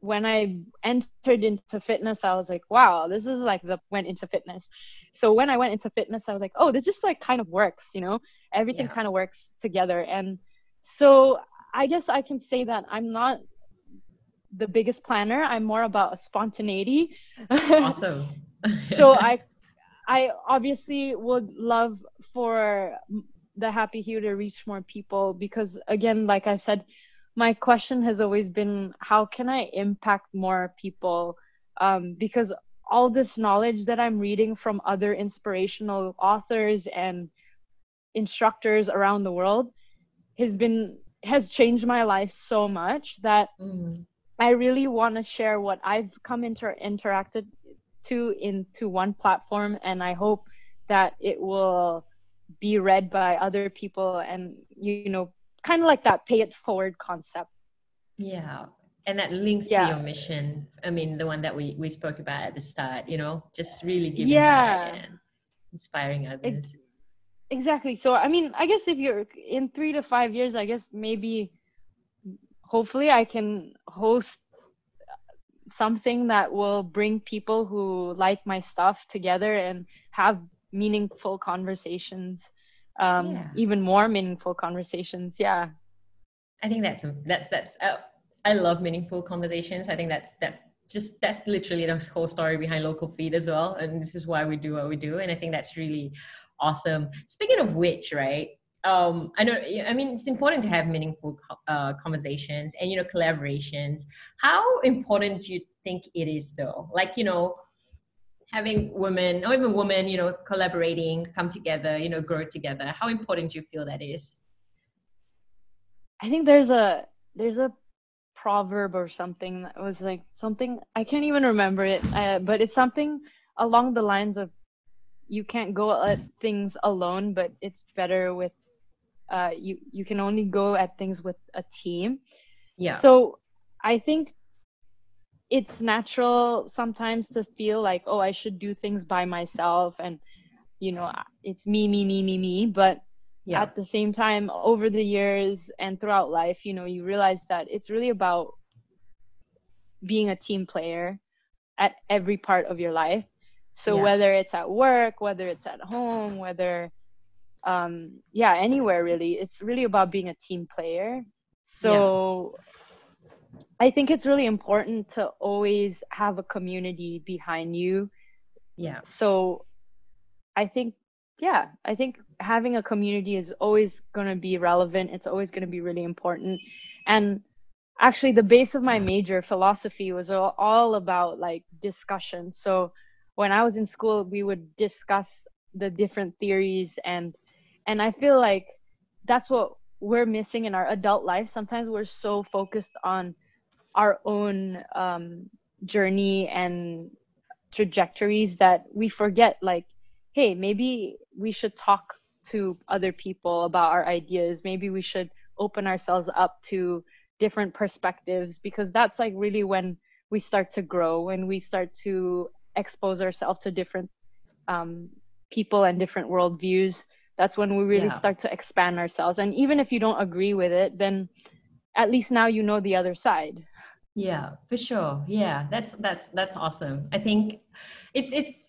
when I entered into fitness, I was like, wow, this is like the went into fitness. So when I went into fitness, I was like, oh, this just like kind of works, you know, everything yeah. kind of works together. And so I guess I can say that I'm not the biggest planner. I'm more about a spontaneity. Awesome. [LAUGHS] so I, [LAUGHS] I obviously would love for the Happy Hue to reach more people because again, like I said, my question has always been how can I impact more people? Um, because all this knowledge that I'm reading from other inspirational authors and instructors around the world has been has changed my life so much that mm. I really want to share what I've come inter interacted to into one platform and I hope that it will be read by other people and you know kind of like that pay it forward concept yeah and that links yeah. to your mission i mean the one that we we spoke about at the start you know just really giving yeah and inspiring others it, exactly so i mean i guess if you're in three to five years i guess maybe hopefully i can host something that will bring people who like my stuff together and have meaningful conversations um, yeah. even more meaningful conversations. Yeah. I think that's that's that's uh, I love meaningful conversations. I think that's that's just that's literally the whole story behind local feed as well, and this is why we do what we do. And I think that's really awesome. Speaking of which, right? Um, I know. I mean, it's important to have meaningful uh, conversations and you know collaborations. How important do you think it is, though? Like you know, having women or even women, you know, collaborating, come together, you know, grow together? How important do you feel that is? I think there's a there's a proverb or something that was like something I can't even remember it, uh, but it's something along the lines of you can't go at things alone, but it's better with uh, you you can only go at things with a team. Yeah. So I think it's natural sometimes to feel like oh i should do things by myself and you know it's me me me me me but yeah. at the same time over the years and throughout life you know you realize that it's really about being a team player at every part of your life so yeah. whether it's at work whether it's at home whether um yeah anywhere really it's really about being a team player so yeah I think it's really important to always have a community behind you. Yeah. So I think, yeah, I think having a community is always going to be relevant. It's always going to be really important. And actually, the base of my major, philosophy, was all about like discussion. So when I was in school, we would discuss the different theories and and I feel like that's what we're missing in our adult life. Sometimes we're so focused on our own um, journey and trajectories that we forget like hey maybe we should talk to other people about our ideas. Maybe we should open ourselves up to different perspectives because that's like really when we start to grow when we start to expose ourselves to different um, people and different worldviews that's when we really yeah. start to expand ourselves. And even if you don't agree with it then at least now you know the other side. Yeah for sure. Yeah that's that's that's awesome. I think it's it's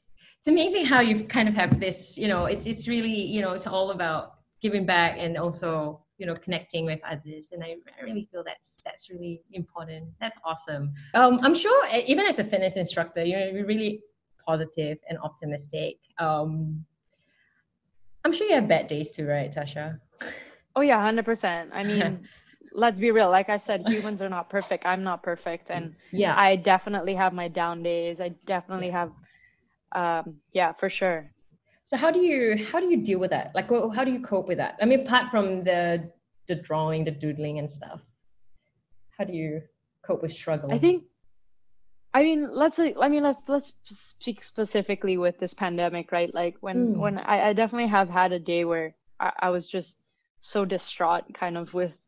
it's amazing how you kind of have this you know it's it's really you know it's all about giving back and also you know connecting with others and I, I really feel that's that's really important that's awesome um i'm sure even as a fitness instructor you know you're really positive and optimistic um I'm sure you have bad days too, right, Tasha? Oh yeah, hundred percent. I mean, [LAUGHS] let's be real. Like I said, humans are not perfect. I'm not perfect, and yeah, I definitely have my down days. I definitely have, um, yeah, for sure. So how do you how do you deal with that? Like, how do you cope with that? I mean, apart from the the drawing, the doodling, and stuff, how do you cope with struggle? I think I mean, let's I mean, let's let's speak specifically with this pandemic, right? Like when mm. when I, I definitely have had a day where I, I was just so distraught, kind of with,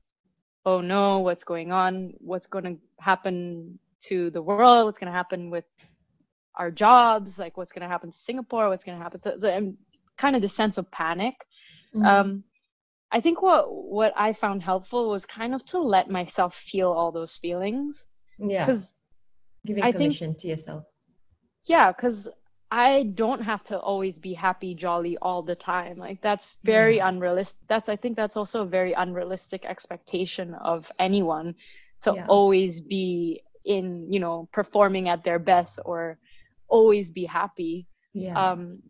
oh no, what's going on? What's going to happen to the world? What's going to happen with our jobs? Like what's going to happen to Singapore? What's going to happen to the kind of the sense of panic? Mm. Um, I think what what I found helpful was kind of to let myself feel all those feelings. Yeah. Because giving I permission think, to yourself yeah because i don't have to always be happy jolly all the time like that's very yeah. unrealistic that's i think that's also a very unrealistic expectation of anyone to yeah. always be in you know performing at their best or always be happy. Yeah. Um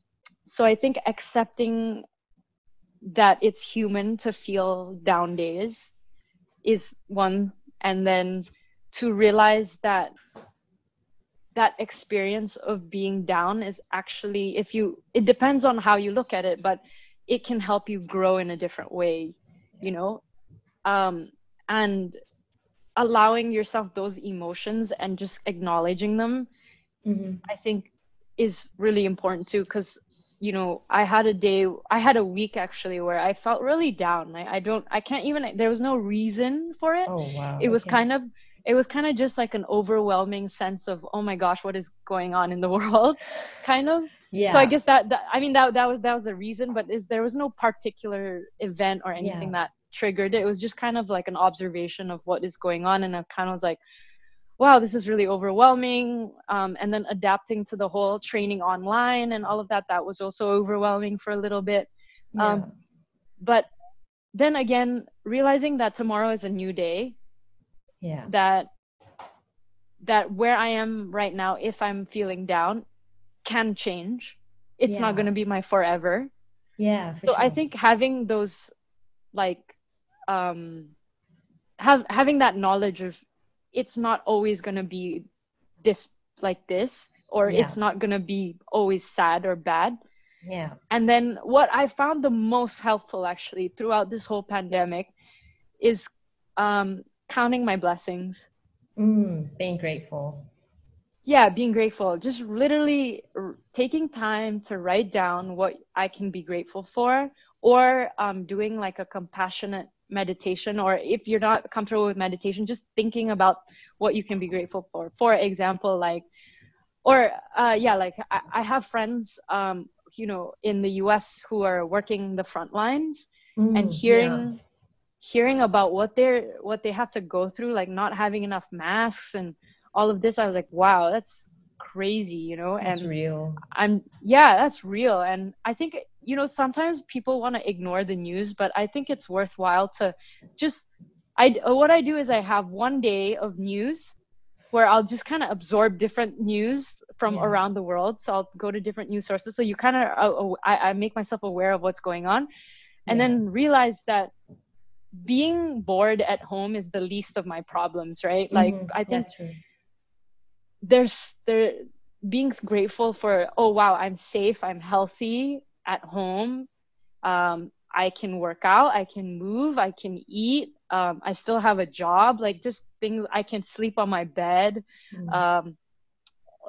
so i think accepting that it's human to feel down days is one. And then to realize that that experience of being down is actually if you it depends on how you look at it but it can help you grow in a different way you know? Um and allowing yourself those emotions and just acknowledging them mm-hmm. i think is really important too because you know i had a day i had a week actually where i felt really down like i don't i can't even there was no reason for it oh wow it was okay. kind of it was kind of just like an overwhelming sense of oh my gosh what is going on in the [LAUGHS] world kind of yeah so i guess that, that i mean that that was that was the reason but is there was no particular event or anything yeah. that triggered it it was just kind of like an observation of what is going on and i kind of was like wow this is really overwhelming um, and then adapting to the whole training online and all of that that was also overwhelming for a little bit yeah. um, but then again realizing that tomorrow is a new day yeah that that where i am right now if i'm feeling down can change it's yeah. not going to be my forever yeah so sure. i think having those like um have having that knowledge of it's not always going to be this like this or yeah. it's not going to be always sad or bad yeah and then what i found the most helpful actually throughout this whole pandemic is um counting my blessings. Mm, being grateful. Yeah, being grateful. Just literally r- taking time to write down what I can be grateful for, or um, doing like a compassionate meditation, or if you're not comfortable with meditation, just thinking about what you can be grateful for. For example, like, or uh, yeah, like I, I have friends, um, you know, in the U.S. who are working the front lines, mm, and hearing. Yeah hearing about what they're what they have to go through like not having enough masks and all of this i was like wow that's crazy you know and real i'm yeah that's real and i think you know sometimes people want to ignore the news but i think it's worthwhile to just i what i do is i have one day of news where i'll just kind of absorb different news from yeah. around the world so i'll go to different news sources so you kind of uh, uh, I, I make myself aware of what's going on and yeah. then realize that being bored at home is the least of my problems right like mm-hmm. i think there's there being grateful for oh wow i'm safe i'm healthy at home um, i can work out i can move i can eat um, i still have a job like just things i can sleep on my bed mm-hmm. um,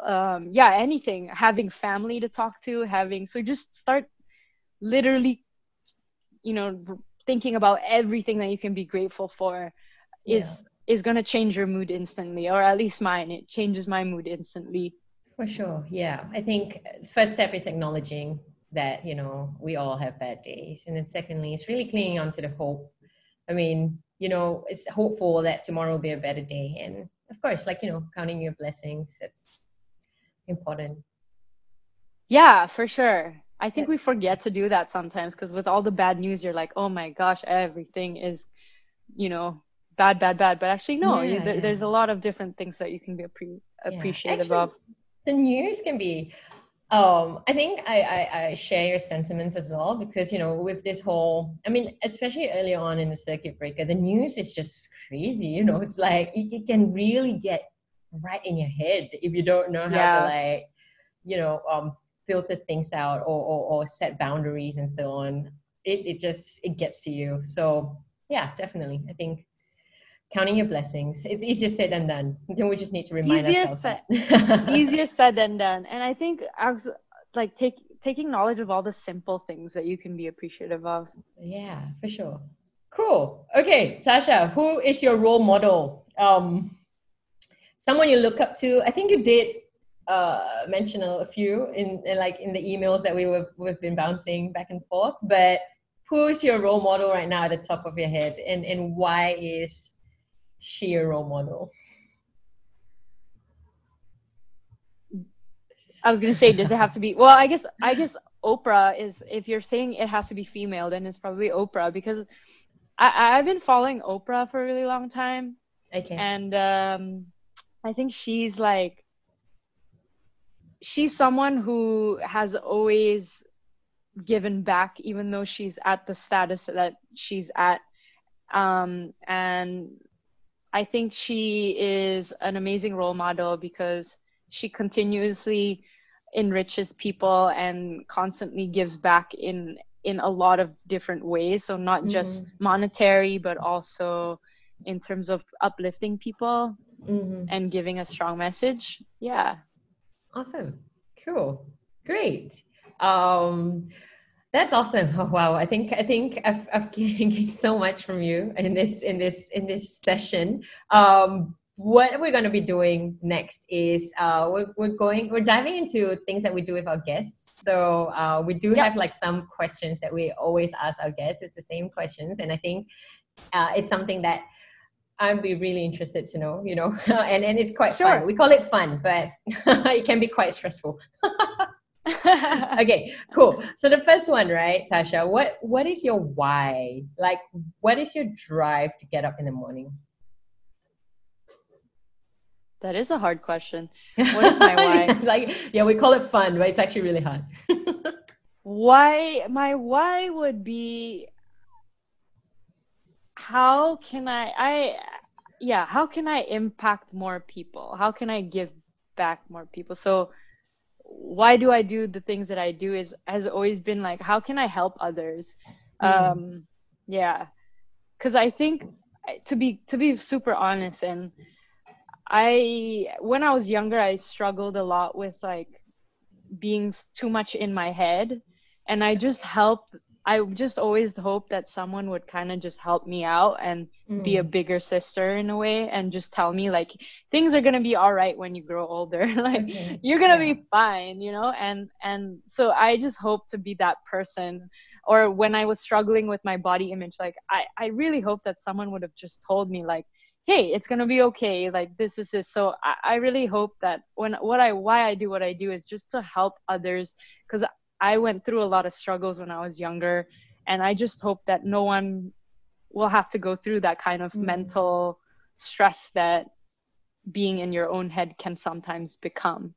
um, yeah anything having family to talk to having so just start literally you know thinking about everything that you can be grateful for is yeah. is going to change your mood instantly or at least mine it changes my mood instantly for sure yeah i think first step is acknowledging that you know we all have bad days and then secondly it's really clinging on to the hope i mean you know it's hopeful that tomorrow will be a better day and of course like you know counting your blessings it's important yeah for sure I think we forget to do that sometimes because with all the bad news, you're like, oh my gosh, everything is, you know, bad, bad, bad. But actually, no, yeah, you, there, yeah. there's a lot of different things that you can be appre- appreciative yeah. actually, of. The news can be Um, I think I, I, I share your sentiments as well because you know with this whole, I mean, especially early on in the circuit breaker, the news is just crazy. You know, it's like it, it can really get right in your head if you don't know how yeah. to like, you know, um, filter things out or, or, or set boundaries and so on. It it just it gets to you. So yeah, definitely. I think counting your blessings. It's easier said than done. Then we just need to remind easier ourselves. Said, [LAUGHS] easier said than done. And I think I was like take taking knowledge of all the simple things that you can be appreciative of. Yeah, for sure. Cool. Okay, Tasha, who is your role model? Um, someone you look up to. I think you did uh, mention a few in, in like in the emails that we were, we've been bouncing back and forth. But who's your role model right now at the top of your head, and and why is she a role model? I was gonna say, does it have to be? Well, I guess I guess Oprah is. If you're saying it has to be female, then it's probably Oprah because I I've been following Oprah for a really long time. Okay. And um, I think she's like she's someone who has always given back, even though she's at the status that she's at. Um, and I think she is an amazing role model because she continuously enriches people and constantly gives back in in a lot of different ways. So not mm-hmm. just monetary but also in terms of uplifting people mm-hmm. and giving a strong message. Yeah. Awesome. Cool. Great. Um that's awesome. Oh, [LAUGHS] wow. I think I think I've, I've [LAUGHS] gained so much from you in this in this in this session. Um, what we're going to be doing next is uh, we're, we're going we're diving into things that we do with our guests so uh, we do yep. have like some questions that we always ask our guests it's the same questions and i think uh, it's something that i'd be really interested to know you know [LAUGHS] and, and it's quite sure. fun we call it fun but it can be quite stressful [LAUGHS] okay, cool. So the first one, right, Tasha? What what is your why? Like, what is your drive to get up in the morning? That is a hard question. [LAUGHS] What is my why? [LAUGHS] like, yeah, we call it fun, but it's actually really hard. why? My why would be how can I? I yeah, how can I impact more people? How can I give back more people? So why do I do the things that I do is has always been like how can I help others mm. um yeah cuz I think to be to be super honest and I when I was younger I struggled a lot with like being too much in my head and I just helped I just always hope that someone would kind of just help me out and mm. be a mm. bigger sister in a way and just tell me like things are going to be all right when you grow older [LAUGHS] like okay. you're going to yeah. be fine you know and and so I just hope to be that person or when I was struggling with my body image like I I really hope that someone would have just told me like hey it's gonna be okay like this is this so I, I really hope that when what i why i do what i do is just to help others because I went through a lot of struggles when I was younger, and I just hope that no one will have to go through that kind of mm-hmm. mental stress that being in your own head can sometimes become.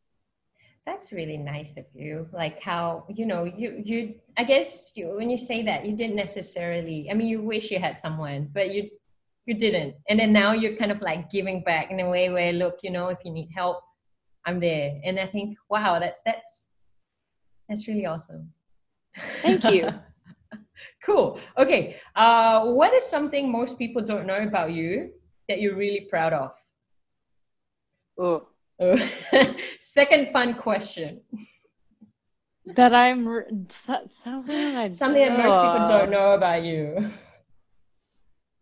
That's really nice of you. Like how you know you you i guess you, when you say that you didn't necessarily i mean you wish you had someone but you you didn't. And then now you're kind of like giving back in a way where look you know if you need help i'm there. And i think wow that's that's that's really awesome. Thank you. [LAUGHS] cool. Okay. Uh, what is something most people don't know about you that you're really proud of? Oh. [LAUGHS] Second fun question. That I'm something, that something that most people don't know about you.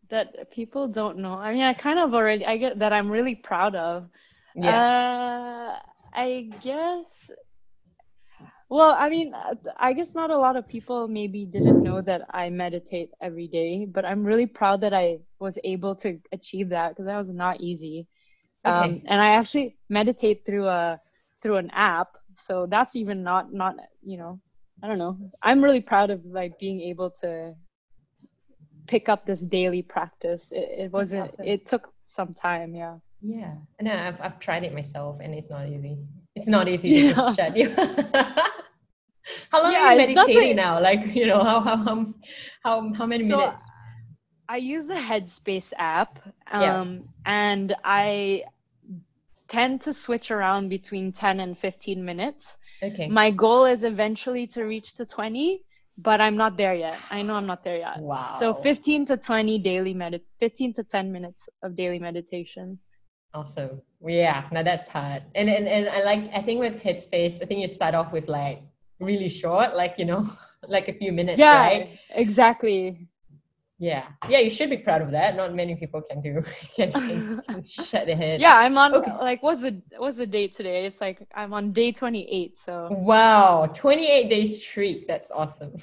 That people don't know. I mean, I kind of already. I get that I'm really proud of. Yeah. Uh, I guess well, I mean, uh, I guess not a lot of people maybe didn't know that I meditate every day, but I'm really proud that I was able to achieve that because that was not easy. Okay. Um, and I actually meditate through a through an app, so that's even not not you know, I don't know. I'm really proud of like being able to pick up this daily practice. It, it wasn't. Awesome. It took some time. Yeah. Yeah. No, I've I've tried it myself, and it's not easy it's not easy to just shut you. [LAUGHS] how long yeah, are you meditating now? Like, you know, how how how how, how many so, minutes? I use the Headspace app, um, yeah. and I tend to switch around between 10 and 15 minutes. Okay. My goal is eventually to reach to 20, but I'm not there yet. I know I'm not there yet. Wow. So 15 to 20 daily medit 15 to 10 minutes of daily meditation. Awesome. Yeah, now that's hard. And and and I like I think with Headspace, I think you start off with like really short, like you know, [LAUGHS] like a few minutes, yeah, right? Exactly. Yeah, yeah, you should be proud of that. Not many people can do [LAUGHS] can, can, can [LAUGHS] shut their head. Yeah, I'm on okay. like what's the what's the date today? It's like I'm on day 28. So wow, 28 days streak. That's awesome.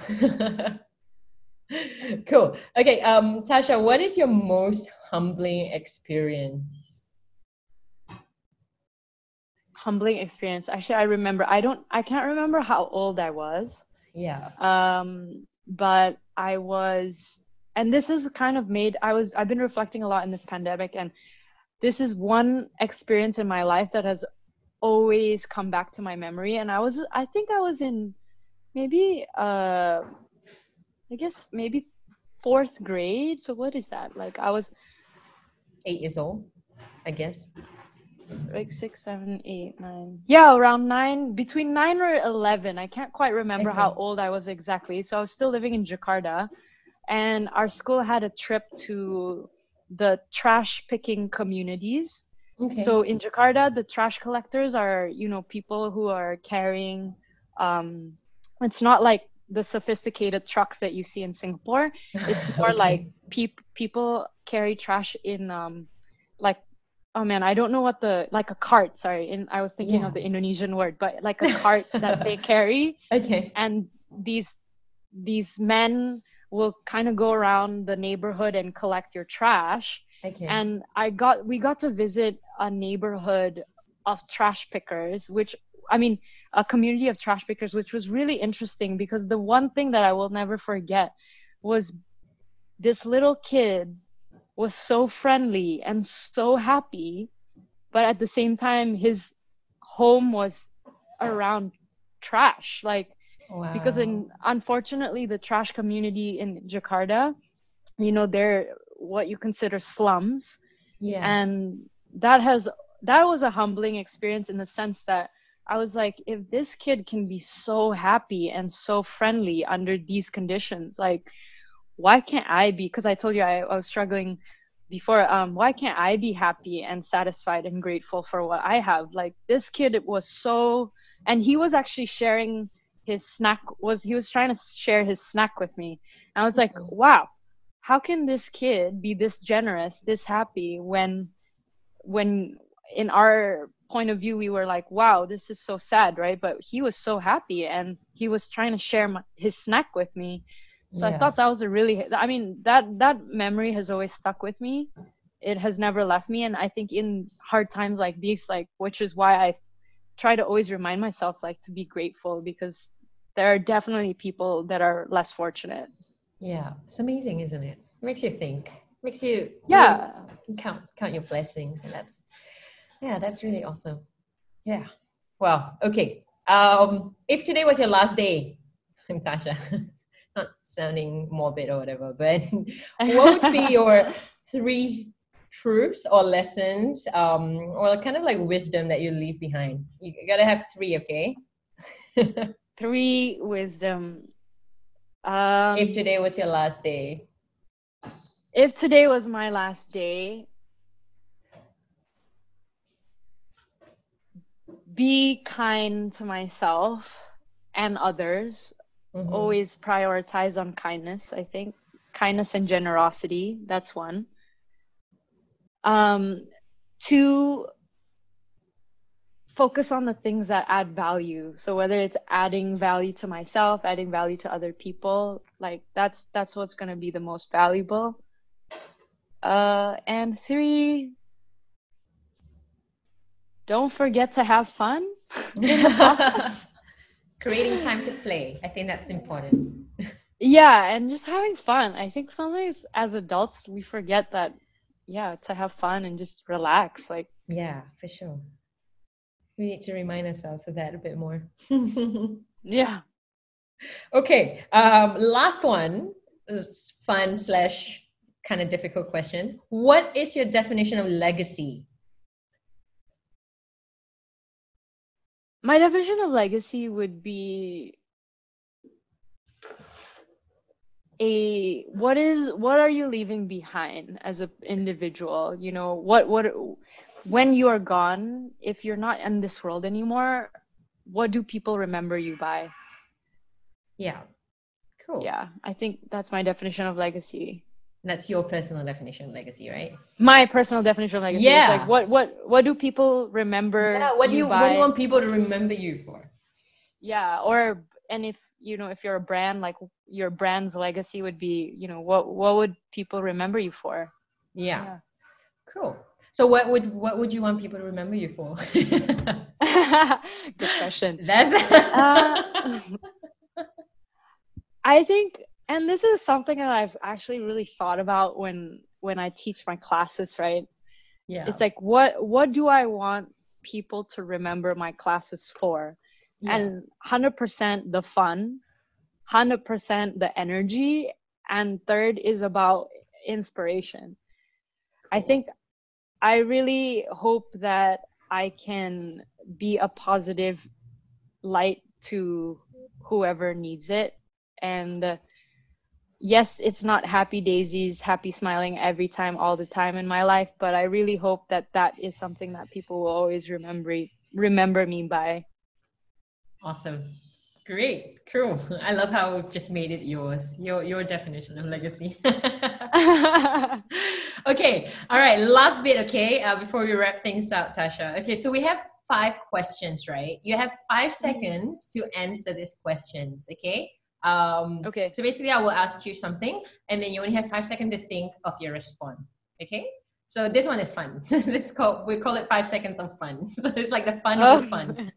cool. Okay, um, Tasha, what is your most humbling experience? Humbling experience. Actually, I remember. I don't. I can't remember how old I was. Yeah. Um, but I was and this is kind of made i was i've been reflecting a lot in this pandemic and this is one experience in my life that has always come back to my memory and i was i think i was in maybe uh i guess maybe fourth grade so what is that like i was eight years old i guess like six seven eight nine yeah around nine between nine or 11 i can't quite remember okay. how old i was exactly so i was still living in jakarta and our school had a trip to the trash picking communities. Okay. So in Jakarta, the trash collectors are, you know, people who are carrying. Um, it's not like the sophisticated trucks that you see in Singapore. It's [LAUGHS] more okay. like pe- people carry trash in, um, like, oh man, I don't know what the like a cart. Sorry, in I was thinking yeah. of the Indonesian word, but like a [LAUGHS] cart that they carry. Okay. And these these men will kind of go around the neighborhood and collect your trash. Okay. And I got we got to visit a neighborhood of trash pickers, which I mean, a community of trash pickers, which was really interesting because the one thing that I will never forget was this little kid was so friendly and so happy, but at the same time, his home was around trash. Like Wow. Because in unfortunately the trash community in Jakarta, you know, they're what you consider slums. Yeah. And that has that was a humbling experience in the sense that I was like, if this kid can be so happy and so friendly under these conditions, like why can't I be? Because I told you I, I was struggling before um why can't i be happy and satisfied and grateful for what i have like this kid it was so and he was actually sharing his snack was he was trying to share his snack with me. And I was like, mm-hmm. wow, how can this kid be this generous, this happy when when in our point of view we were like, wow, this is so sad, right? But he was so happy and he was trying to share my, his snack with me. So yeah. I thought that was a really I mean that that memory has always stuck with me. It has never left me and I think in hard times like these like which is why I try to always remind myself like to be grateful because there are definitely people that are less fortunate. Yeah, it's amazing, isn't it? it makes you think. Makes you yeah count count your blessings, and that's yeah, that's really awesome. Yeah. Well, okay. Um, if today was your last day, [LAUGHS] Tasha, not sounding morbid or whatever, but [LAUGHS] what would be your [LAUGHS] three truths or lessons, um, or kind of like wisdom that you leave behind? You gotta have three, okay? [LAUGHS] three wisdom. Um, if today was your last day. If today was my last day, be kind to myself and others. Mm-hmm. Always prioritize on kindness, I think. Kindness and generosity, that's one. Um, two, focus on the things that add value so whether it's adding value to myself adding value to other people like that's that's what's going to be the most valuable uh and three don't forget to have fun [LAUGHS] in the process creating time to play i think that's important yeah and just having fun i think sometimes as adults we forget that yeah to have fun and just relax like yeah for sure we need to remind ourselves of that a bit more. [LAUGHS] yeah. Okay. Um, last one is fun slash kind of difficult question. What is your definition of legacy? My definition of legacy would be a what is what are you leaving behind as an individual? You know what what when you are gone if you're not in this world anymore what do people remember you by? Yeah. Cool. Yeah i think that's my definition of legacy that's your personal definition of legacy right? My personal definition of legacy yeah like what what what do people remember yeah what do you, you what do you want people to remember you for? Yeah or and if you know if you're a brand like your brand's legacy would be you know what what would people remember you for? Yeah, yeah. cool. So what would what would you want people to remember you for? [LAUGHS] Good question. [LAUGHS] That's uh, [LAUGHS] i think and this is something that i've actually really thought about when when i teach my classes right? Yeah. It's like what what do i want people to remember my classes for? Yeah. and 100% the fun 100% the energy and third is about inspiration. Cool. i think i really hope that i can be a positive light to whoever needs it. And uh, yes it's not happy daisies happy smiling every time all the time in my life but i really hope that that is something that people will always remember remember me by Awesome. Great. Cool. [LAUGHS] I love how we've just made it yours, your your definition of legacy. [LAUGHS] [LAUGHS] okay. All right. Last bit, okay, uh, before we wrap things up, Tasha. Okay, so we have five questions, right? You have five mm-hmm. seconds to answer these questions, okay? Um, okay. So basically, I will ask you something, and then you only have five seconds to think of your response, okay? So this one is fun. [LAUGHS] this is called we call it five seconds of fun. [LAUGHS] So it's like the fun oh. of the fun.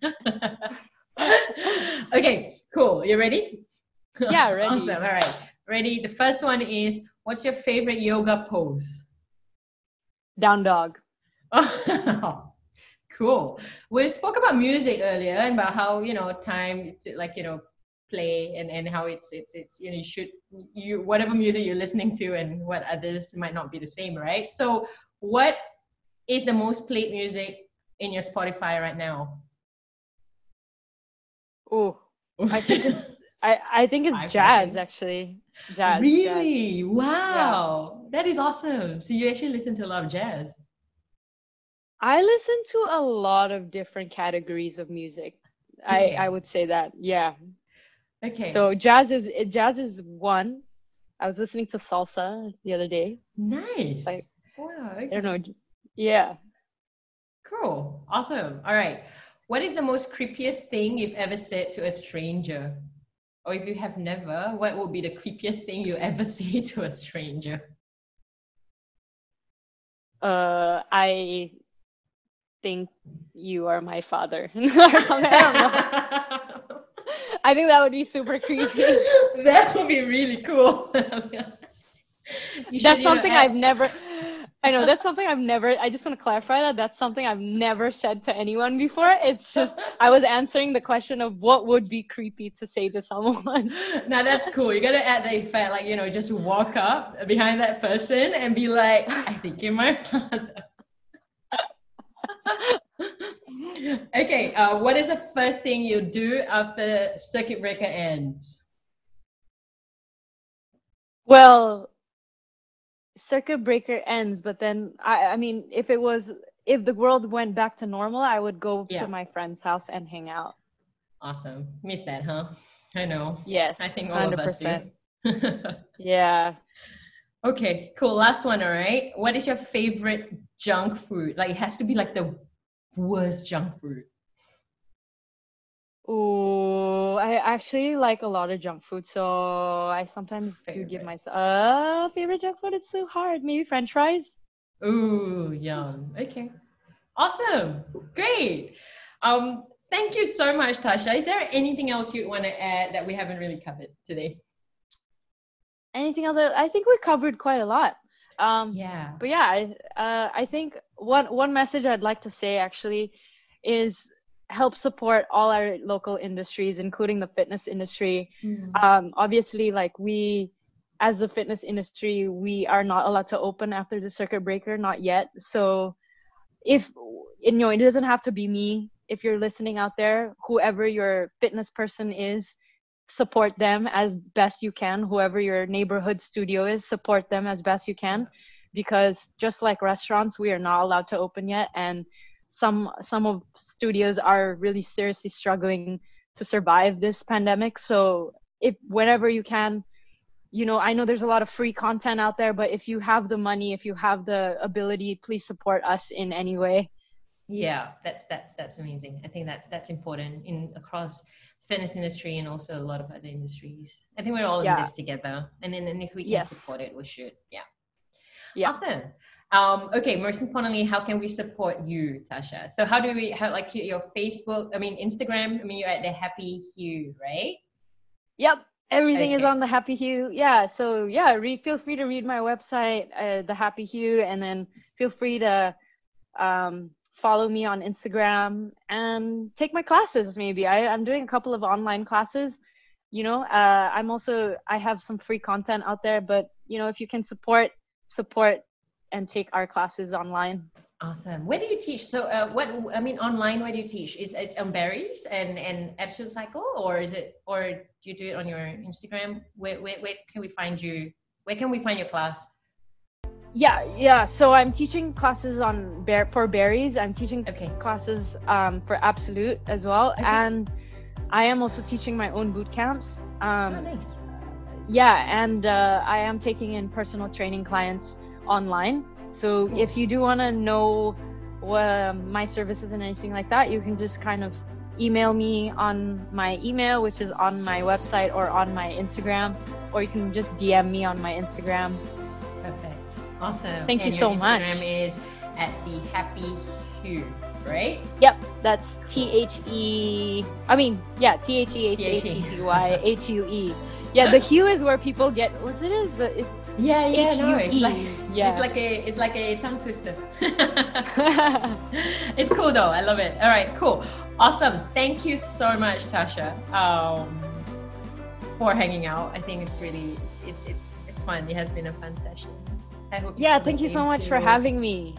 [LAUGHS] okay, cool. You ready? Yeah, ready. awesome. All right. Ready? The first one is what's your favorite yoga pose? Down dog. cool. We spoke about music earlier and about how, you know, time like, you know, play and, and how it's it's it's you know you should you whatever music you're listening to and what others might not be the same right so what is the most played music in your spotify right now Oh, I [LAUGHS] think it's I, I think it's Five jazz seconds. actually. Jazz. Really? Jazz. Wow. Yeah. That is awesome. So you actually listen to a lot of jazz. I listen to a lot of different categories of music. I I would say that. Yeah. Okay. So jazz is jazz is one. I was listening to salsa the other day. Nice. Like, wow. Okay. I don't know. Yeah. Cool. Awesome. All right. What is the most creepiest thing you've ever said to a stranger? Or if you have never, what would be the creepiest thing you ever [LAUGHS] say to a stranger? Uh, I think you are my father. [LAUGHS] I don't know. [LAUGHS] I think that would be super [LAUGHS] creepy. that would be really cool. [LAUGHS] That's something I've never I know that's something I've never. I just want to clarify that that's something I've never said to anyone before. It's just I was answering the question of what would be creepy to say to someone. [LAUGHS] now that's cool. You gotta add the effect, like you know, just walk up behind that person and be like, "I think you're my father." Okay. Uh, what is the first thing you do after circuit breaker ends? Well, circuit breaker ends but then i i mean if it was if the world went back to normal i would go yeah. to my friend's house and hang out awesome miss that huh i know yes i think all 100%. of us do [LAUGHS] yeah okay cool last one all right what is your favorite junk food like it has to be like the worst junk food Oh, I actually like a lot of junk food, so I sometimes favorite. do give myself uh favorite junk food. It's so hard. Maybe French fries. Ooh, yum. Okay, awesome, great. Um, thank you so much, Tasha. Is there anything else you'd want to add that we haven't really covered today? Anything else? I think we covered quite a lot. Um, yeah. But yeah, I, uh, I think one one message I'd like to say actually is help support all our local industries, including the fitness industry. Mm. Um, obviously, like we, as the fitness industry, we are not allowed to open after the circuit breaker, not yet. So, if you know, it doesn't have to be me. If you're listening out there, whoever your fitness person is, support them as best you can. Whoever your neighborhood studio is, support them as best you can, because just like restaurants, we are not allowed to open yet, and some some of studios are really seriously struggling to survive this pandemic. So if whenever you can you know i know there's a lot of free content out there but if you have the money if you have the ability please support us in any way. Yeah that's that's that's amazing. I think that's that's important in across fitness industry and also a lot of other industries i think we're all yeah. in this together and then and if we can yes. support it we should yeah yeah awesome um, okay, most importantly, how can we support you, Tasha? So how do we how like your Facebook, I mean Instagram, I mean you're at the Happy Hue, right? Yep. Everything okay. is on the Happy Hue. Yeah. So yeah, read feel free to read my website, uh, the Happy Hue, and then feel free to um, follow me on Instagram and take my classes maybe. I, I'm doing a couple of online classes. You know, uh, I'm also I have some free content out there, but you know, if you can support support and take our classes online. Awesome. Where do you teach? So, uh, what I mean, online, where do you teach? Is is on Barry's and and absolute cycle, or is it, or do you do it on your Instagram? Where where, where can we find you? Where can we find your class? Yeah, yeah. So I'm teaching classes on bear for Barry's. I'm teaching okay. classes um, for absolute as well, okay. and I am also teaching my own boot camps. Um, oh, nice. Yeah, and uh, I am taking in personal training clients online. So cool. if you do want to know what, my services and anything like that, you can just kind of email me on my email, which is on my website or on my Instagram, or you can just DM me on my Instagram. Awesome. Thank and you so Instagram much. Instagram is at the Happy Hue, right? Yep. That's T H E. I mean, yeah, T H E H A P P Y H U E. Yeah, the hue is where people get. What's it is the is yeah, yeah, no, it's like yeah. it's like a it's like a tongue twister. [LAUGHS] it's cool though. I love it. All right, cool, awesome. Thank you so much, Tasha, um, for hanging out. I think it's really it's, it, it, it's fun. It has been a fun session. I hope. Yeah, thank you so much too. for having me.